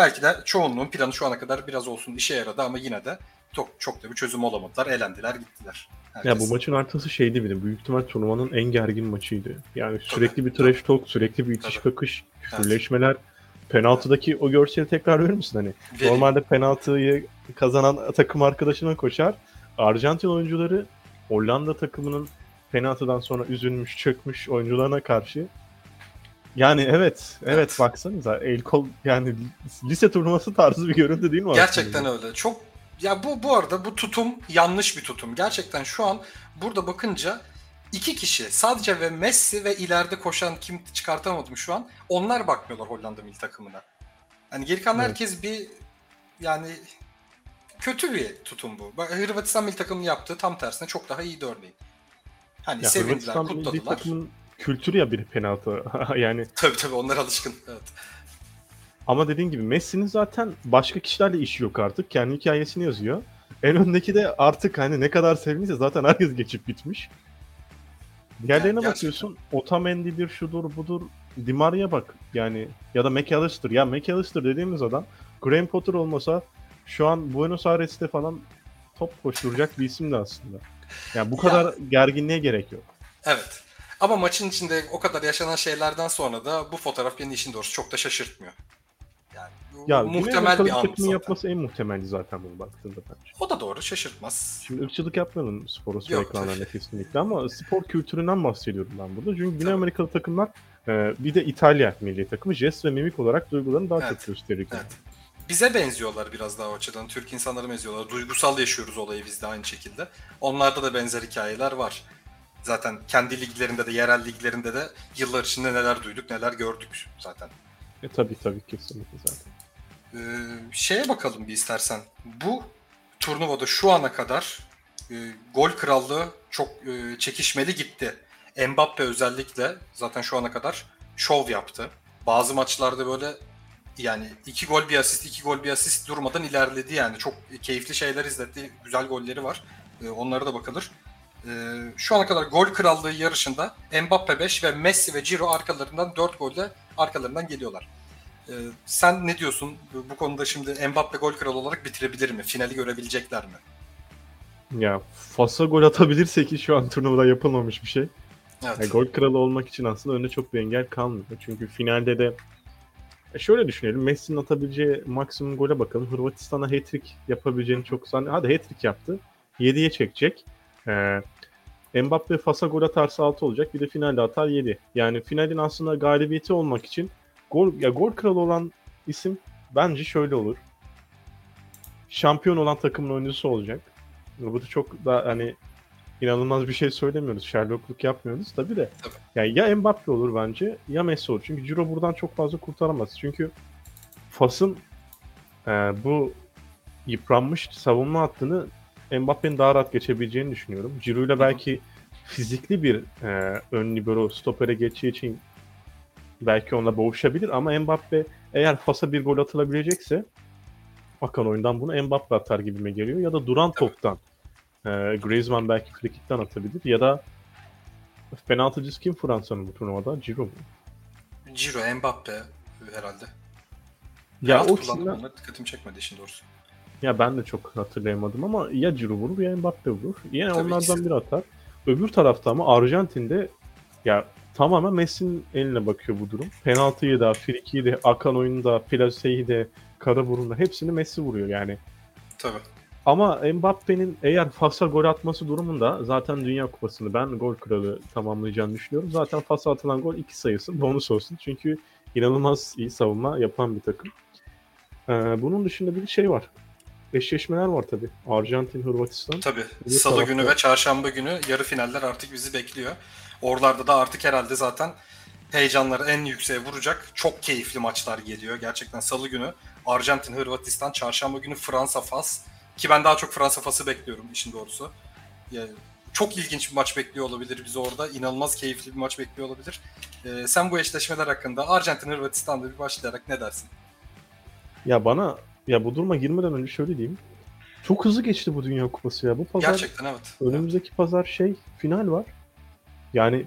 Belki de çoğunluğun planı şu ana kadar biraz olsun işe yaradı ama yine de çok çok da bir çözüm olamadılar. Elendiler, gittiler. Ya Herkes. bu maçın artısı şeydi bir de. Büyük ihtimal turnuvanın en gergin maçıydı. Yani sürekli bir trash talk, sürekli bir itiş kakış, küfürleşmeler. Penaltıdaki o görseli tekrar verir misin hani? Vereyim. Normalde penaltıyı kazanan takım arkadaşına koşar. Arjantin oyuncuları Hollanda takımının penaltıdan sonra üzülmüş, çökmüş oyuncularına karşı yani evet, evet, Evet. baksanıza el kol yani lise turnuvası tarzı bir görüntü değil mi? Gerçekten aslında? öyle. Çok ya bu bu arada bu tutum yanlış bir tutum. Gerçekten şu an burada bakınca iki kişi sadece ve Messi ve ileride koşan kim çıkartamadım şu an. Onlar bakmıyorlar Hollanda milli takımına. Hani geri kalan Evet. herkes bir yani kötü bir tutum bu. Bak, Hırvatistan milli takımının yaptığı tam tersine çok daha iyi örneğin. Hani Ya sevindiler, Hırvatistan milli kutladılar. takımın kültürü ya bir penaltı. yani Tabii tabii onlar alışkın. Evet. Ama dediğin gibi Messi'nin zaten başka kişilerle işi yok artık. Kendi hikayesini yazıyor. En öndeki de artık hani ne kadar sevinirse zaten herkes geçip bitmiş. Diğerlerine Ya, bakıyorsun. Otamendi'dir, şudur, budur. Di Maria bak yani ya da McAllister. Ya McAllister dediğimiz adam Graham Potter olmasa şu an Buenos Aires'te falan top koşturacak bir isimdi aslında. Yani bu kadar gerginliğe gerek yok. Evet. Ama maçın içinde o kadar yaşanan şeylerden sonra da bu fotoğraf beni işin doğrusu çok da şaşırtmıyor. Yani Ya muhtemel bir an yapması en muhtemeldi zaten bunu baktığında bence. O da doğru şaşırtmaz. Şimdi ırkçılık yapmayalım sporu Yok, sürekli ekranlarında kesinlikle ama spor kültüründen bahsediyorum ben burada. Çünkü Güney Tabii. Amerikalı takımlar e, bir de İtalya milli takımı jest ve mimik olarak duygularını daha Evet, çok gösteriyor. Evet. Bize benziyorlar biraz daha o açıdan. Türk insanlara benziyorlar. Duygusal yaşıyoruz olayı biz de aynı şekilde. Onlarda da benzer hikayeler var. Zaten kendi liglerinde de, yerel liglerinde de yıllar içinde neler duyduk, neler gördük zaten. E, tabii tabii kesinlikle zaten. Ee, şeye bakalım bir istersen. Bu turnuvada şu ana kadar e, gol krallığı çok e, çekişmeli gitti. Mbappe özellikle zaten şu ana kadar şov yaptı. Bazı maçlarda böyle yani iki gol bir asist, iki gol bir asist durmadan ilerledi yani. Çok keyifli şeyler izletti. Güzel golleri var. E, onlara da bakılır. E, şu ana kadar gol krallığı yarışında Mbappe 5 ve Messi ve Ciro arkalarından 4 golle arkalarından geliyorlar. Ee, sen ne diyorsun? Bu, konuda şimdi Mbappe gol kralı olarak bitirebilir mi? Finali görebilecekler mi? Ya Fas'a gol atabilirse ki şu an turnuvada yapılmamış bir şey. Evet. Ya, gol kralı olmak için aslında önünde çok bir engel kalmıyor. Çünkü finalde de E şöyle düşünelim. Messi'nin atabileceği maksimum gole bakalım. Hırvatistan'a hat-trick yapabileceğini çok zann... Hadi hat-trick yaptı. 7'ye çekecek. Ee, Mbappe Fas'a gol atarsa 6 olacak. Bir de finalde atar 7. Yani finalin aslında galibiyeti olmak için gol ya gol kralı olan isim bence şöyle olur. Şampiyon olan takımın oyuncusu olacak. Bu da çok da hani inanılmaz bir şey söylemiyoruz. Sherlockluk yapmıyoruz tabii de. Tabii. Yani ya Mbappe olur bence ya Messi olur. Çünkü Ciro buradan çok fazla kurtaramaz. Çünkü Fas'ın e, bu yıpranmış savunma hattını Mbappe'nin daha rahat geçebileceğini düşünüyorum. Ciro ile belki fizikli bir e, ön libero stopere geçeceği için belki onunla boğuşabilir ama Mbappe eğer Fas'a bir gol atılabilecekse akan oyundan bunu Mbappe atar gibime geliyor ya da duran toptan e, Griezmann belki frikikten atabilir ya da penaltıcısı kim Fransa'nın bu turnuvada? Ciro mu? Ciro, Mbappe herhalde. Ya Penaltı o kullandı ikisinden- onlar dikkatimi çekmedi işin doğrusu. Ya ben de çok hatırlayamadım ama ya Ciro vurur ya Mbappe vurur. Yine Tabii onlardan ikisi. biri atar. Öbür tarafta ama Arjantin'de ya tamamen Messi'nin eline bakıyor bu durum. Penaltıyı da, frikiyi de, akan oyunu da, plaseyi de, kara burunla hepsini Messi vuruyor yani. Tabii. Ama Mbappe'nin eğer Fas'a gol atması durumunda zaten Dünya Kupası'nı ben gol kralı tamamlayacağını düşünüyorum. Zaten Fas'a atılan gol iki sayısı bonus olsun. Çünkü inanılmaz iyi savunma yapan bir takım. Ee, bunun dışında bir şey var. Eşleşmeler var tabii. Arjantin, Hırvatistan. Tabii. Bir Salı tarafta- günü ve çarşamba günü yarı finaller artık bizi bekliyor. Oralarda da artık herhalde zaten heyecanları en yükseğe vuracak. Çok keyifli maçlar geliyor. Gerçekten salı günü Arjantin, Hırvatistan, çarşamba günü Fransa, Fas. Ki ben daha çok Fransa, Fas'ı bekliyorum işin doğrusu. Yani çok ilginç bir maç bekliyor olabilir bizi orada. İnanılmaz keyifli bir maç bekliyor olabilir. Ee, sen bu eşleşmeler hakkında Arjantin, Hırvatistan'da bir başlayarak ne dersin? Ya bana ya bu duruma girmeden önce şöyle diyeyim. Çok hızlı geçti bu Dünya Kupası ya. Bu pazar Gerçekten evet. önümüzdeki pazar şey final var. Yani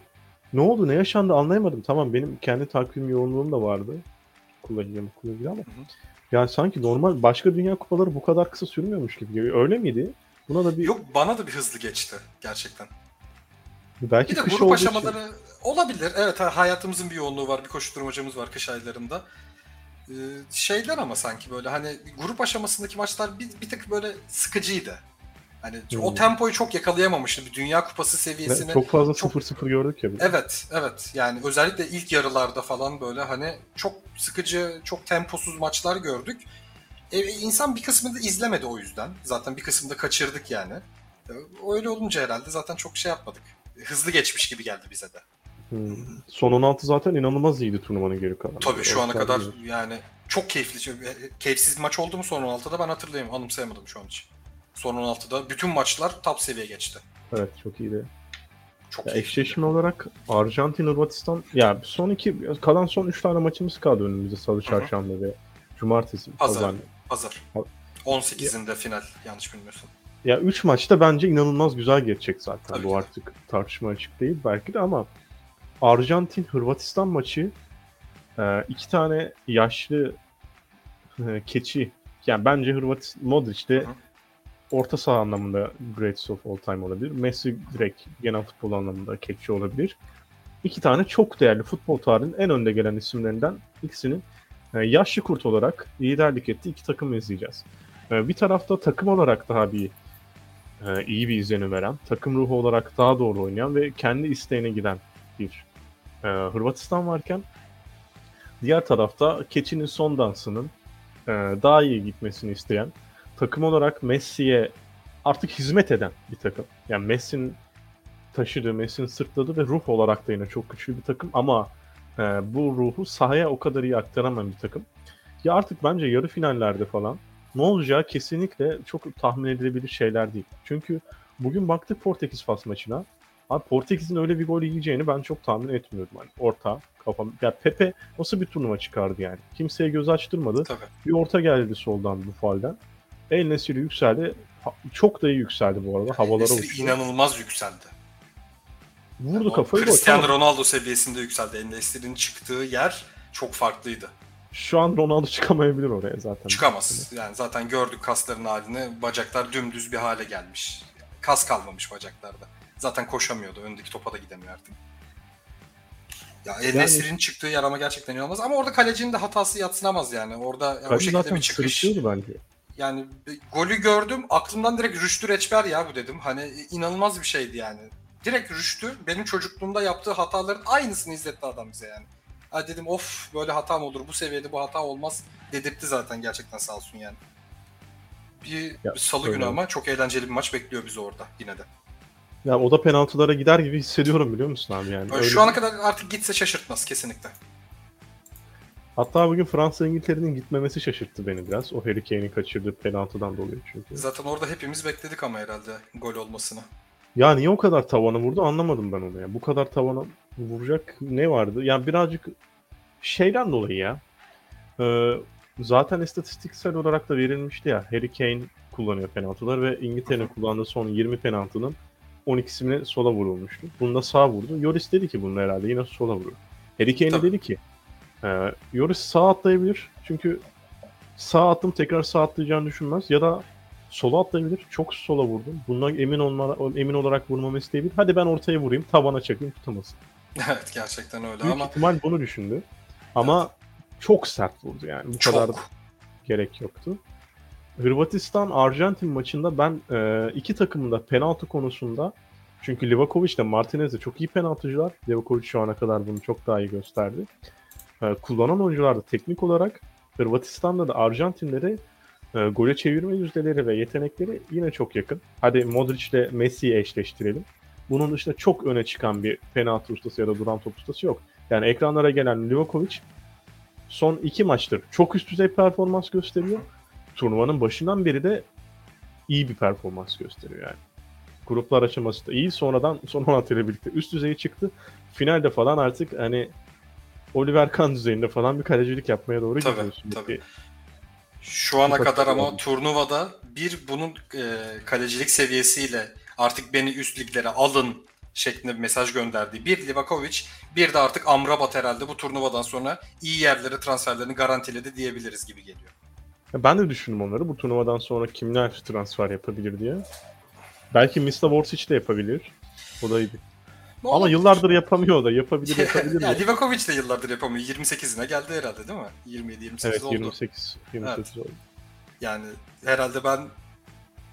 ne oldu ne yaşandı anlayamadım. Tamam benim kendi takvim yoğunluğum da vardı. Kullanacağım kullanacağım ama. hı. Yani sanki normal başka dünya kupaları bu kadar kısa sürmüyormuş gibi. Öyle miydi? Buna da bir Yok bana da bir hızlı geçti gerçekten. belki Bir de kış grup olduğu için. aşamaları olabilir. Evet ha- hayatımızın bir yoğunluğu var. Bir koşturmacamız var kış aylarında. Ee, şeyler ama sanki böyle hani grup aşamasındaki maçlar bir, bir tık böyle sıkıcıydı. Hani o Hmm. tempoyu çok yakalayamamıştı. Bir Dünya Kupası seviyesini. çok fazla çok- 0-0 gördük ya. bir. Evet, evet. Yani özellikle ilk yarılarda falan böyle hani çok sıkıcı, çok temposuz maçlar gördük. E, insan bir kısmını da izlemedi o yüzden. Zaten bir kısmını da kaçırdık yani. E, Öyle olunca herhalde zaten çok şey yapmadık. Hızlı geçmiş gibi geldi bize de. Hmm. Son 16 zaten inanılmaz iyiydi turnuvanın geri kalanı. Tabii şu ana kadar bir- yani çok keyifli. şey- Keyifsiz bir maç oldu mu son 16'da ben hatırlayayım. Anımsayamadım şu an için. Son 16'da bütün maçlar top seviye geçti. Evet çok iyiydi. Çok Ya eşleşme olarak Arjantin, Hırvatistan ya son iki kalan son 3 tane maçımız kaldı önümüzde salı, çarşamba ve cumartesi. Pazar. pazar. Pazar. 18'inde final yanlış bilmiyorsam. Ya 3 maçta bence inanılmaz güzel geçecek zaten. Tabii Bu ki artık tartışma açık değil belki de ama Arjantin Hırvatistan maçı e, iki tane yaşlı e, keçi yani bence Hırvat Modric de orta saha anlamında greatest of all time olabilir. Messi direkt genel futbol anlamında keçi olabilir. İki tane çok değerli futbol tarihinin en önde gelen isimlerinden ikisinin e, yaşlı kurt olarak liderlik ettiği iki takım izleyeceğiz. E, Bir tarafta takım olarak daha bir e, iyi bir izlenim veren, takım ruhu olarak daha doğru oynayan ve kendi isteğine giden bir e, Hırvatistan varken diğer tarafta keçinin son dansının e, daha iyi gitmesini isteyen, takım olarak Messi'ye artık hizmet eden bir takım. Yani Messi'nin taşıdığı, Messi'nin sırtladığı ve ruh olarak da yine çok güçlü bir takım ama e, bu ruhu sahaya o kadar iyi aktaramayan bir takım. Ya artık bence yarı finallerde falan ne olacağı kesinlikle çok tahmin edilebilir şeyler değil. Çünkü bugün baktık Portekiz Fas maçına. Abi Portekiz'in öyle bir gol yiyeceğini ben çok tahmin etmiyordum. Hani orta, kafam. Ya Pepe nasıl bir turnuva çıkardı yani? Kimseye göz açtırmadı. Tabii. Bir orta geldi soldan bu falden. El Nesiri yükseldi. Ha- Çok da iyi yükseldi bu arada. Havalara Nesri uçtu. inanılmaz yükseldi. Vurdu O kafayı. Cristiano. Ronaldo seviyesinde yükseldi. Enes'in çıktığı yer çok farklıydı. Şu an Ronaldo çıkamayabilir oraya zaten. Çıkamaz. Yani zaten gördük kasların halini. Bacaklar dümdüz bir hale gelmiş. Kas kalmamış bacaklarda. Zaten koşamıyordu. Öndeki topa da gidemiyor artık. Ya El Yani- Nesri'nin çıktığı yer ama gerçekten inanılmaz. Ama orada kalecinin de hatası yatsınamaz yani. Orada ya o şekilde zaten bir çıkış. bence. Yani golü gördüm. Aklımdan direkt Rüştü Reçber ya bu dedim. Hani inanılmaz bir şeydi yani. Direkt Rüştü benim çocukluğumda yaptığı hataların aynısını izletti adam bize yani. Ha dedim of böyle hata mı olur bu seviyede bu hata olmaz dedirtti zaten gerçekten sağ olsun yani. Bir, Ya, bir salı öyle. günü ama çok eğlenceli bir maç bekliyor bizi orada yine de. Ya o da penaltılara gider gibi hissediyorum biliyor musun abi yani. Öyle Şu ana kadar artık gitse şaşırtmaz kesinlikle. Hatta bugün Fransa İngiltere'nin gitmemesi şaşırttı beni biraz. O Harry Kane'in kaçırdığı penaltıdan dolayı çünkü. Zaten orada hepimiz bekledik ama herhalde gol olmasını. Ya niye o kadar tavana vurdu anlamadım ben onu ya. Bu kadar tavana vuracak ne vardı? Yani birazcık şeyden dolayı ya. Ee, zaten istatistiksel olarak da verilmişti ya. Harry Kane kullanıyor penaltılar ve İngiltere'nin kullandığı son 20 penaltının 12'sine sola vurulmuştu. Bunda sağ vurdu. Yoris dedi ki bunu herhalde yine sola vurur. Harry Kane dedi ki e, Yoris sağ atlayabilir. Çünkü sağ attım tekrar sağ atlayacağını düşünmez. Ya da sola atlayabilir. Çok sola vurdum. Bundan emin olma, emin olarak vurmamı isteyebilir. Hadi ben ortaya vurayım. Tabana çakayım tutamasın. evet gerçekten öyle Büyük ama ihtimal bunu düşündü. Ama çok sert vurdu yani. Bu kadar çok. gerek yoktu. Hırvatistan Arjantin maçında ben e, iki takımın da penaltı konusunda çünkü Livakovic ile Martinez de çok iyi penaltıcılar. Livakovic şu ana kadar bunu çok daha iyi gösterdi. E, kullanan oyuncular da teknik olarak Hırvatistan'da da Arjantinleri e, gole çevirme yüzdeleri ve yetenekleri yine çok yakın. Hadi Modric ile Messi'yi eşleştirelim. Bunun dışında çok öne çıkan bir penaltı ustası ya da duran top ustası yok. Yani ekranlara gelen Livakovic son iki maçtır çok üst düzey performans gösteriyor. Turnuvanın başından beri de iyi bir performans gösteriyor yani. Gruplar aşaması da iyi. Sonradan son 16 ile birlikte üst düzeye çıktı. Finalde falan artık hani Oliver Kahn düzeyinde falan bir kalecilik yapmaya doğru Tabii, gidiyorsun. tabii. Şu ana Çok kadar ama turnuvada bir bunun e, kalecilik seviyesiyle artık beni üst liglere alın şeklinde bir mesaj gönderdiği bir Livakovic bir de artık Amrabat herhalde bu turnuvadan sonra iyi yerlere transferlerini garantiledi diyebiliriz gibi geliyor. Ya Ben de düşündüm onları. Bu turnuvadan sonra kimler transfer yapabilir diye. Belki Misla Vorsic de yapabilir. O da iyi. Ne Ama olabilir? yıllardır yapamıyor da. Yapabilir yapabilir. ya de. Livakovic de yıllardır yapamıyor. 28'ine geldi herhalde değil mi? 27-28 Evet oldu. 28 28 oldu. Yani herhalde ben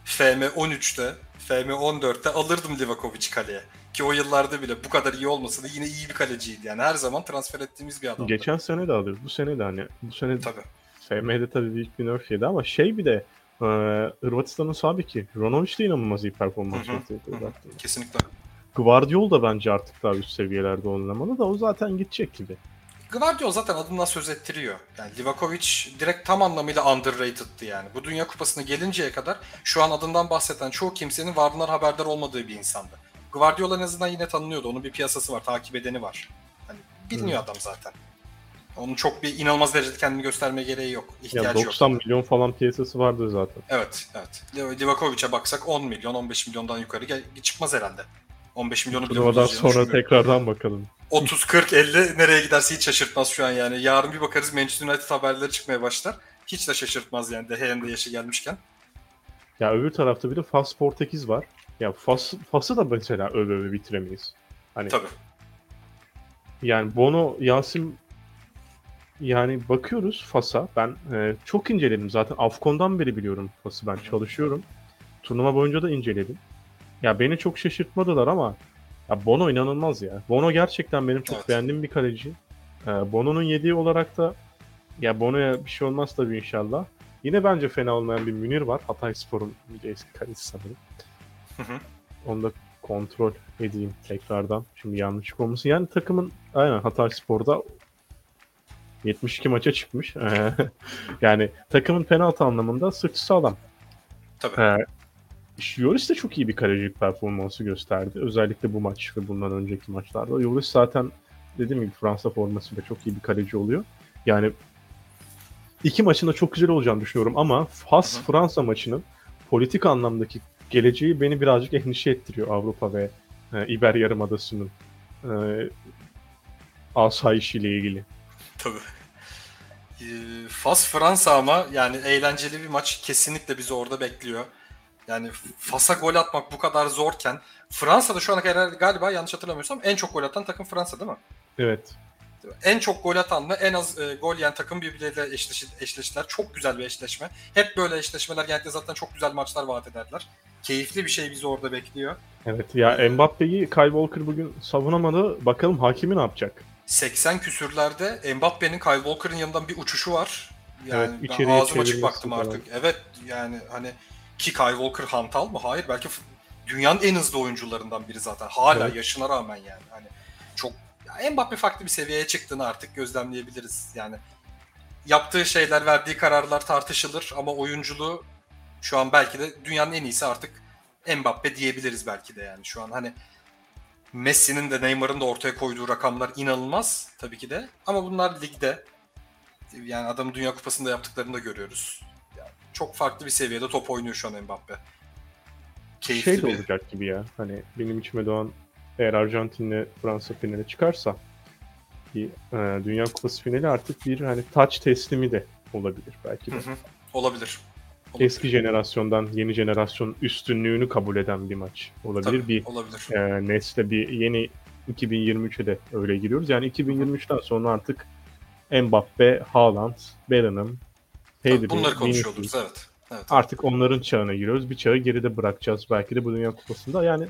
FM 13'te, FM 14'te alırdım Livakovic kaleye. Ki o yıllarda bile bu kadar iyi olmasa da yine iyi bir kaleciydi. Yani her zaman transfer ettiğimiz bir adamdı. Geçen sene de alır. Bu sene de hani bu sene Tabii. FM'de tabii büyük bir nerf yedi ama şey bir de e, Hırvatistan'ın sağ beki Ronovic de inanılmaz iyi performans baktığında. Kesinlikle. Guardiol da bence artık daha üst seviyelerde oynamalı da o zaten gidecek gibi. Guardiola zaten adından söz ettiriyor. Yani Livakovic direkt tam anlamıyla underrated'tı yani. Bu Dünya Kupası'na gelinceye kadar şu an adından bahseden çoğu kimsenin varlığından haberdar olmadığı bir insandı. Guardiola en azından yine tanınıyordu. Onun bir piyasası var, takip edeni var. Hani biliniyor adam zaten. Onun çok bir inanılmaz derecede kendini göstermeye gereği yok. Ya İhtiyacı 90 yok. milyon falan piyasası vardır zaten. Evet, evet. Liv- Livakovic'e baksak 10 milyon, 15 milyondan yukarı gel- çıkmaz herhalde. 15 milyonu Turnuvadan sonra tekrardan bakalım. 30, 40, 50 nereye giderse hiç şaşırtmaz şu an yani. Yarın bir bakarız Manchester United haberleri çıkmaya başlar. hiç de şaşırtmaz yani Dehe'nin de yaşı gelmişken. Ya öbür tarafta bir de Fas Portekiz var. Ya Fas, Fas'ı da mesela öve öve bitiremeyiz. Hani Tabii. yani Bono, Yasin yani bakıyoruz Fas'a. Ben e, çok inceledim zaten. Afkon'dan beri biliyorum Fas'ı ben çalışıyorum. Turnuva boyunca da inceledim. Ya beni çok şaşırtmadılar ama ya Bono inanılmaz ya. Bono gerçekten benim çok Evet. beğendiğim bir kaleci. E, Bono'nun yediği olarak da ya Bono'ya bir şey olmaz tabii inşallah. Yine bence fena olmayan bir Münir var. Hatay Spor'un eski kalecisi sanırım. Hı hı. Onu da kontrol edeyim tekrardan. Şimdi yanlışlık olmasın. Yani takımın aynen Hatay Spor'da 72 maça çıkmış. Ee, yani takımın penaltı anlamında sırtı sağlam. Tabii. Ee, Yoris de çok iyi bir kalecilik performansı gösterdi. Özellikle bu maç ve bundan önceki maçlarda. Yoris zaten dediğim gibi Fransa formasıyla çok iyi bir kaleci oluyor. Yani iki maçın da çok güzel olacağını düşünüyorum ama hı. Fas-Fransa maçının politik anlamdaki geleceği beni birazcık endişe ettiriyor Avrupa ve e, İber Yarımadası'nın e, asayişiyle ilgili. Tabii. Ee, Fas Fransa ama yani eğlenceli bir maç kesinlikle bizi orada bekliyor. Yani Fas'a gol atmak bu kadar zorken Fransa'da şu ana kadar galiba yanlış hatırlamıyorsam en çok gol atan takım Fransa değil mi? Evet. En çok gol atanla en az e, gol yiyen takım birbirleriyle eşleşi, eşleştiler. Çok güzel bir eşleşme. Hep böyle eşleşmeler genellikle zaten çok güzel maçlar vaat ederler. Keyifli bir şey bizi orada bekliyor. Evet ya Mbappe'yi Kyle Walker bugün savunamadı. Bakalım hakimi ne yapacak? 80 küsürlerde Mbappe'nin Kyle Walker'ın yanından bir uçuşu var. Yani Evet, ben ağzım açık baktım falan. artık. Evet yani hani ki Kyle Walker hantal mı? Hayır belki dünyanın en hızlı oyuncularından biri zaten. Hala Evet. yaşına rağmen yani. Hani çok ya Mbappe farklı bir seviyeye çıktığını artık gözlemleyebiliriz. Yani yaptığı şeyler, verdiği kararlar tartışılır ama oyunculuğu şu an belki de dünyanın en iyisi artık Mbappe diyebiliriz belki de yani. Şu an hani Messi'nin de Neymar'ın da ortaya koyduğu rakamlar inanılmaz tabii ki de. Ama bunlar ligde. Yani adamın Dünya Kupası'nda yaptıklarını da görüyoruz. Yani çok farklı bir seviyede top oynuyor şu an Mbappe. Keyifli şey de bir... olacak gibi ya. Hani benim içime doğan eğer Arjantin'le Fransa finale çıkarsa bir e, Dünya Kupası finali artık bir hani touch teslimi de olabilir belki de. Hı hı. Olabilir. Eski jenerasyondan yeni jenerasyon üstünlüğünü kabul eden bir maç olabilir. Tabii, Bir olabilir. e, nesle bir yeni 2023'e de öyle giriyoruz. Yani 2023'ten sonra artık Mbappe, Haaland, Bellingham, Pedri, bunları konuşuyor Vinicius. evet. Evet. Artık onların çağına giriyoruz. Bir çağı geride bırakacağız belki de bu Dünya Kupası'nda. Yani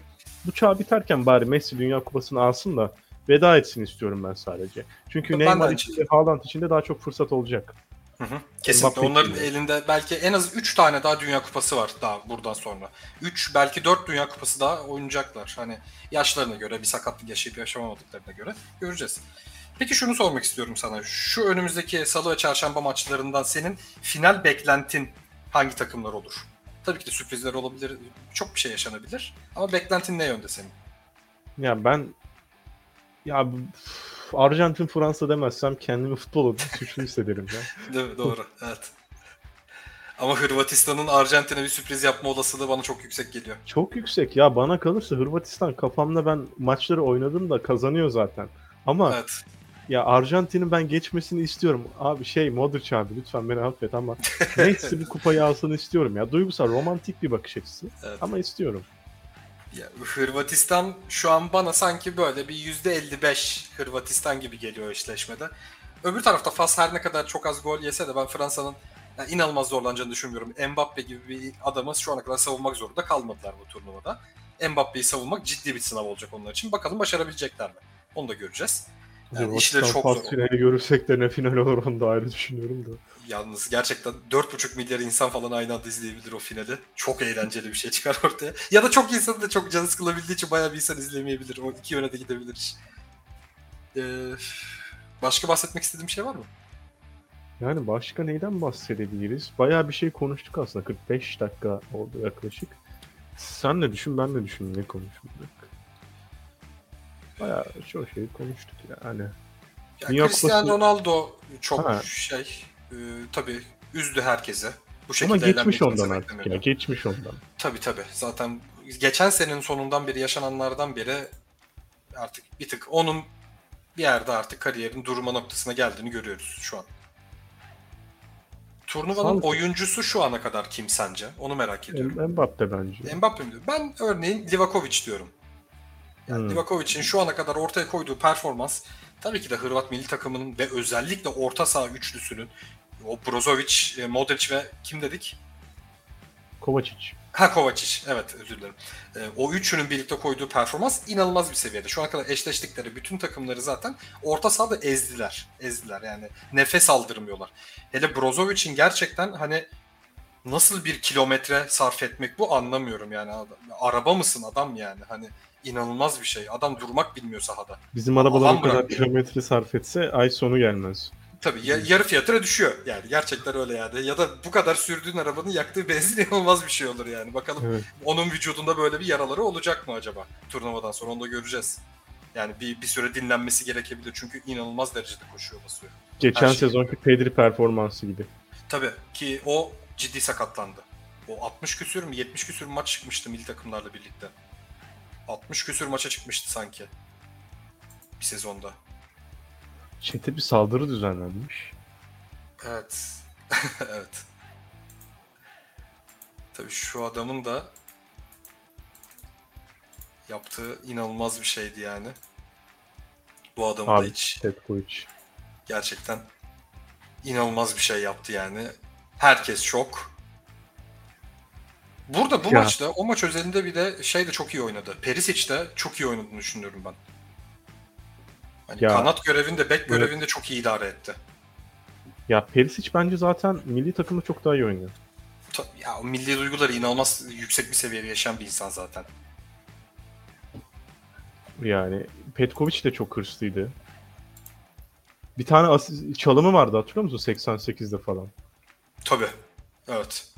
bu çağ biterken bari Messi Dünya Kupası'nı alsın da veda etsin istiyorum ben sadece. Çünkü Ben Neymar için de Haaland için de daha çok fırsat olacak. Hı hı. Kesinlikle. Mbappe Onların elinde belki en az 3 tane daha Dünya Kupası var daha buradan sonra. 3 belki 4 Dünya Kupası daha oynayacaklar. Hani yaşlarına göre bir sakatlık yaşayıp yaşamamadıklarına göre göreceğiz. Peki şunu sormak istiyorum sana. Şu önümüzdeki salı ve çarşamba maçlarından senin final beklentin hangi takımlar olur? Tabii ki de sürprizler olabilir. Çok bir şey yaşanabilir. Ama beklentin ne yönde senin? Ya ben ya Arjantin Fransa demezsem kendimi futbol adına suçlu hissederim ya. Değil mi? Doğru. evet. Ama Hırvatistan'ın Arjantin'e bir sürpriz yapma olasılığı bana çok yüksek geliyor. Çok yüksek ya bana kalırsa Hırvatistan kafamda ben maçları oynadım da kazanıyor zaten. Ama Evet. ya Arjantin'in ben geçmesini istiyorum. Abi şey Modric abi lütfen beni affet ama Messi bu kupayı alsın istiyorum ya. Duygusal romantik bir bakış açısı evet. ama istiyorum. Ya, Hırvatistan şu an bana sanki böyle bir %55 Hırvatistan gibi geliyor eşleşmede. Öbür tarafta Fas her ne kadar çok az gol yese de ben Fransa'nın yani inanılmaz zorlanacağını düşünmüyorum. Mbappe gibi bir adamı şu ana kadar savunmak zorunda kalmadılar bu turnuvada. Mbappe'yi savunmak ciddi bir sınav olacak onlar için. Bakalım başarabilecekler mi? Onu da göreceğiz. Yani işleri çok zor. finali görürsek de ne final olur onu da ayrı düşünüyorum da. Yalnız gerçekten 4,5 milyar insan falan aynı anda izleyebilir o finali. Çok eğlenceli bir şey çıkar ortaya. Ya da çok insan da çok canı sıkılabildiği için bayağı bir insan izlemeyebilir. O iki yöne de gidebilir. Ee, başka bahsetmek istediğim bir şey var mı? Yani başka neyden bahsedebiliriz? Bayağı bir şey konuştuk aslında. 45 dakika oldu yaklaşık. Sen ne düşün ben de düşün ne konuşmadık. Bayağı çok şey konuştuk yani. Ya Dünya Cristiano Kupası- Ronaldo çok Ha. şey e, tabii üzdü herkese. Bu Ama şekilde geçmiş eğlenmeyi kimse ondan artık ya. Geçmiş ondan. Tabii tabii. Zaten geçen senenin sonundan beri yaşananlardan beri artık bir tık onun bir yerde artık kariyerin durma noktasına geldiğini görüyoruz şu an. Turnuvanın Sağlık. oyuncusu şu ana kadar kim sence? Onu merak ediyorum. Mbappe bence. Mbappe mi diyor? Ben örneğin Livakovic diyorum. Yani Hmm. Livakovic'in şu ana kadar ortaya koyduğu performans tabii ki de Hırvat milli takımının ve özellikle orta saha üçlüsünün o Brozovic, e, Modric ve kim dedik? Kovacic. Ha Kovacic. Evet özür dilerim. E, o üçünün birlikte koyduğu performans inanılmaz bir seviyede. Şu ana kadar eşleştikleri bütün takımları zaten orta sahada ezdiler. Ezdiler yani. Nefes aldırmıyorlar. Hele Brozovic'in gerçekten hani nasıl bir kilometre sarf etmek bu anlamıyorum yani. Araba mısın adam yani hani inanılmaz bir şey. Adam durmak bilmiyor sahada. Bizim arabalar o kadar bırakmıyor. kilometre sarf etse ay sonu gelmez. Tabii ya- yarı fiyatına düşüyor yani gerçekten öyle yani. Ya da bu kadar sürdüğün arabanın yaktığı benzin inanılmaz bir şey olur yani. Bakalım Evet. onun vücudunda böyle bir yaraları olacak mı acaba turnuvadan sonra onu da göreceğiz. Yani bir, bir süre dinlenmesi gerekebilir çünkü inanılmaz derecede koşuyor basıyor. Geçen Her şey sezonki Pedri performansı gibi. Tabii ki o ciddi sakatlandı. O 60 küsür mü 70 küsür maç çıkmıştı milli takımlarla birlikte. 60 küsür maça çıkmıştı sanki. Bir sezonda. Çete bir saldırı düzenlenmiş. Evet. evet. Tabii şu adamın da yaptığı inanılmaz bir şeydi yani. Bu adam da hiç Petkovic. gerçekten inanılmaz bir şey yaptı yani. Herkes şok. Burada bu Ya. maçta, o maç özelinde bir de şey de çok iyi oynadı. Perisic de çok iyi oynadığını düşünüyorum ben. Hani Ya. kanat görevinde, bek Evet. görevinde çok iyi idare etti. Ya Perisic bence zaten milli takımda çok daha iyi oynuyor. Ya o milli duyguları inanılmaz yüksek bir seviyede yaşayan bir insan zaten. Yani Petkovic de çok hırslıydı. Bir tane çalımı vardı hatırlıyor musun 88'de falan. Tabii. Evet.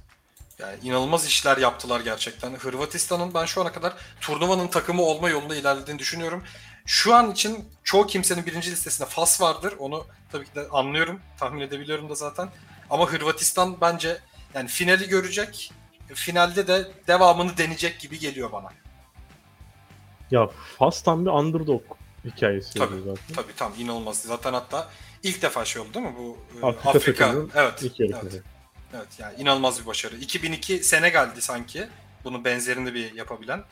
Yani inanılmaz işler yaptılar gerçekten. Hırvatistan'ın ben şu ana kadar turnuvanın takımı olma yolunda ilerlediğini düşünüyorum. Şu an için çoğu kimsenin birinci listesinde Fas vardır. Onu tabii ki de anlıyorum. Tahmin edebiliyorum da zaten. Ama Hırvatistan bence yani finali görecek. Finalde de devamını deneyecek gibi geliyor bana. Ya Fas tam bir underdog hikayesi Tabii. zaten. Tabii tam inanılmaz. Zaten hatta ilk defa şey oldu değil mi bu e, Afrika Afrika. Evet. İlk evet. Evet yani inanılmaz bir başarı. 2002 Senegal'di sanki. Bunun benzerini bir yapabilen.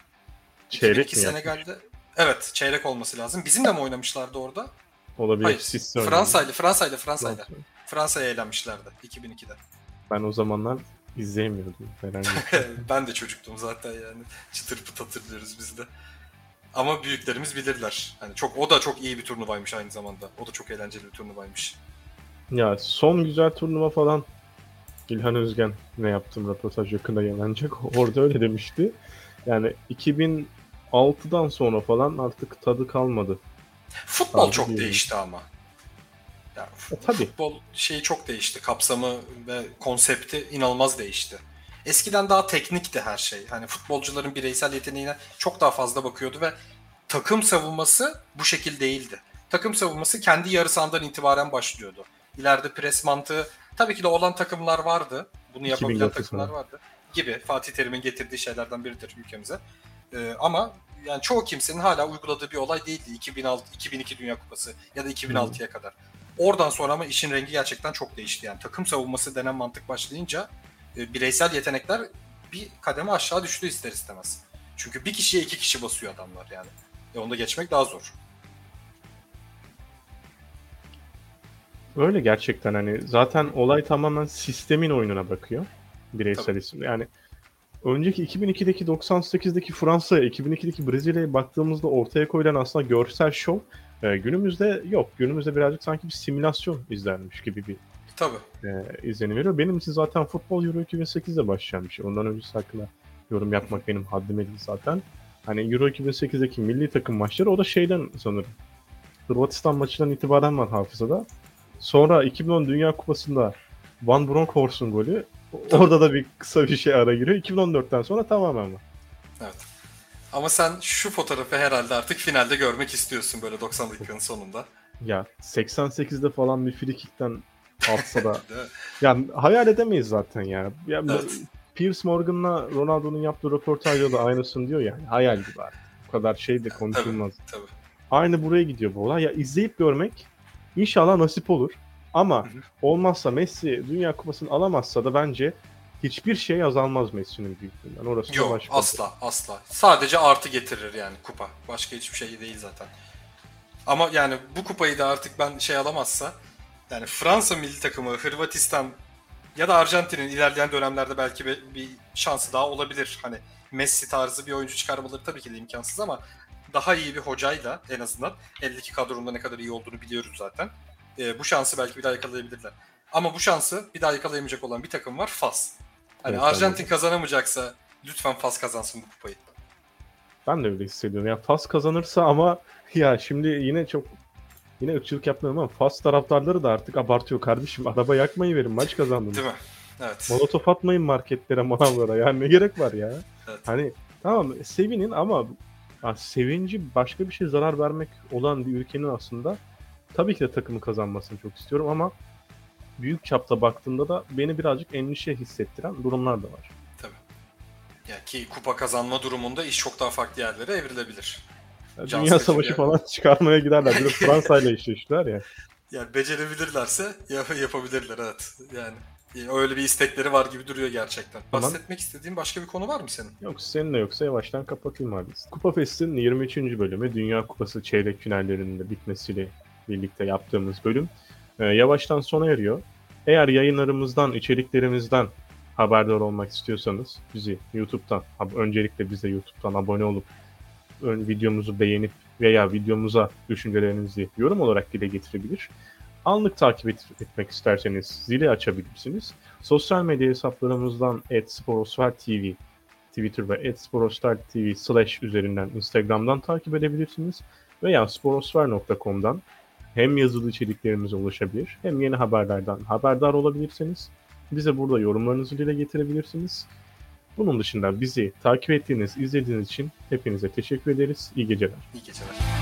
Çeyrek 2002 mi? Senegal'de. Evet çeyrek olması lazım. Bizim de mi oynamışlardı orada? Olabilir. Hayır. Fransa'yla, Fransa'yla, Fransa'yla. Fransa. Fransa'ya eğlenmişlerdi 2002'de. Ben o zamanlar izleyemiyordum. Herhangi bir- ben de çocuktum zaten yani. Çıtır pıt hatırlıyoruz biz de. Ama büyüklerimiz bilirler. Hani çok o da çok iyi bir turnuvaymış aynı zamanda. O da çok eğlenceli bir turnuvaymış. ya son güzel turnuva falan İlhan Özgen ne yaptım röportaj yakında yayınlanacak. Orada öyle demişti. Yani 2006'dan sonra falan artık tadı kalmadı. Futbol Tabii çok değil. değişti ama. Ya, E, tabii. Futbol şeyi çok değişti. Kapsamı ve konsepti inanılmaz değişti. Eskiden daha teknikti her şey. Hani futbolcuların bireysel yeteneğine çok daha fazla bakıyordu ve takım savunması bu şekil değildi. Takım savunması kendi yarı sahadan itibaren başlıyordu. İleride pres mantığı tabii ki de olan takımlar vardı. Bunu yapabilen 2009 takımlar vardı. Gibi Fatih Terim'in getirdiği şeylerden biridir ülkemize. Ee, ama yani çoğu kimsenin hala uyguladığı bir olay değildi 2006 2002 Dünya Kupası ya da 2006'ya kadar. Oradan sonra ama işin rengi gerçekten çok değişti. Yani takım savunması denen mantık başlayınca e, bireysel yetenekler bir kademe aşağı düştü ister istemez. Çünkü bir kişiye iki kişi basıyor adamlar yani. E onda geçmek daha zor. Öyle gerçekten hani zaten olay tamamen sistemin oyununa bakıyor. Bireysel Tabii. isim. Yani önceki 2002'deki 98'deki Fransa'ya, 2002'deki Brezilya'ya baktığımızda ortaya koyulan aslında görsel şov e, günümüzde yok. Günümüzde birazcık sanki bir simülasyon izlenmiş gibi bir Tabii. e, izlenim veriyor. Benim için zaten futbol Euro 2008'de başlayan bir şey. Ondan öncesi hakkında yorum yapmak benim haddime değil zaten. Hani Euro 2008'deki milli takım maçları o da şeyden sanırım. Hırvatistan maçından itibaren var hafızada. Sonra 2010 Dünya Kupası'nda Van Bronckhorst'un golü. Orada da bir kısa bir şey ara giriyor. 2014'ten sonra tamamen var. Evet. Ama sen şu fotoğrafı herhalde artık finalde görmek istiyorsun böyle 90 dakikanın sonunda. Ya 88'de falan bir free kick'ten atsa da yani hayal edemeyiz zaten ya. ya Evet. Piers Morgan'la Ronaldo'nun yaptığı röportajda da aynısını diyor yani. Hayal gibi artık. Bu kadar şey de konuşulmaz. Tabii. Aynı buraya gidiyor bu olay. Ya izleyip görmek inşallah nasip olur. Ama olmazsa Messi Dünya Kupası'nı alamazsa da bence hiçbir şey azalmaz Messi'nin büyüklüğünden. Orası Yok başka. asla asla. Sadece artı getirir yani kupa. Başka hiçbir şey değil zaten. Ama yani bu kupayı da artık ben şey alamazsa yani Fransa milli takımı, Hırvatistan ya da Arjantin'in ilerleyen dönemlerde belki bir, bir şansı daha olabilir. Hani Messi tarzı bir oyuncu çıkarmaları tabii ki de imkansız ama daha iyi bir hocayla en azından eldeki kadronda ne kadar iyi olduğunu biliyoruz zaten. Ee, bu şansı belki bir daha yakalayabilirler. Ama bu şansı bir daha yakalayamayacak olan bir takım var Fas. Hani Evet, Arjantin kazanamayacaksa lütfen Fas kazansın bu kupayı. Ben de öyle hissediyorum. Ya Fas kazanırsa ama ya şimdi yine çok yine ırkçılık yapmıyorum ama Fas taraftarları da artık abartıyor kardeşim. Araba yakmayı verin maç kazandınız. Değil mi? Evet. Molotof atmayın marketlere, manavlara. Yani ne gerek var ya? Evet. Hani tamam sevinin ama ya sevinci başka bir şey zarar vermek olan bir ülkenin aslında tabii ki de takımı kazanmasını çok istiyorum ama büyük çapta baktığımda da beni birazcık endişe hissettiren durumlar da var. Tabii. Ya ki kupa kazanma durumunda iş çok daha farklı yerlere evrilebilir. Ya Can Dünya Savaşı falan çıkarmaya giderler. Bir de Fransa ile eşleştiler ya. Yani becerebilirlerse yap- yapabilirler evet. Yani öyle bir istekleri var gibi duruyor gerçekten. Tamam. Bahsetmek istediğin başka bir konu var mı senin? Yok senin de yoksa yavaştan kapatayım abi. Kupa Fest'in 23. bölümü Dünya Kupası çeyrek finallerinin de bitmesiyle birlikte yaptığımız bölüm e, yavaştan sona eriyor. Eğer yayınlarımızdan, içeriklerimizden haberdar olmak istiyorsanız bizi YouTube'dan, öncelikle bize YouTube'dan abone olup videomuzu beğenip veya videomuza düşüncelerinizi yorum olarak dile getirebilir. Anlık takip et- etmek isterseniz zili açabilirsiniz. Sosyal medya hesaplarımızdan @sporosfer.tv Twitter ve @sporosfer.tv slash üzerinden Instagram'dan takip edebilirsiniz. Veya sporosfer.com'dan hem yazılı içeriklerimize ulaşabilir hem yeni haberlerden haberdar olabilirsiniz. Bize burada yorumlarınızı dile getirebilirsiniz. Bunun dışında bizi takip ettiğiniz, izlediğiniz için hepinize teşekkür ederiz. İyi geceler. İyi geceler.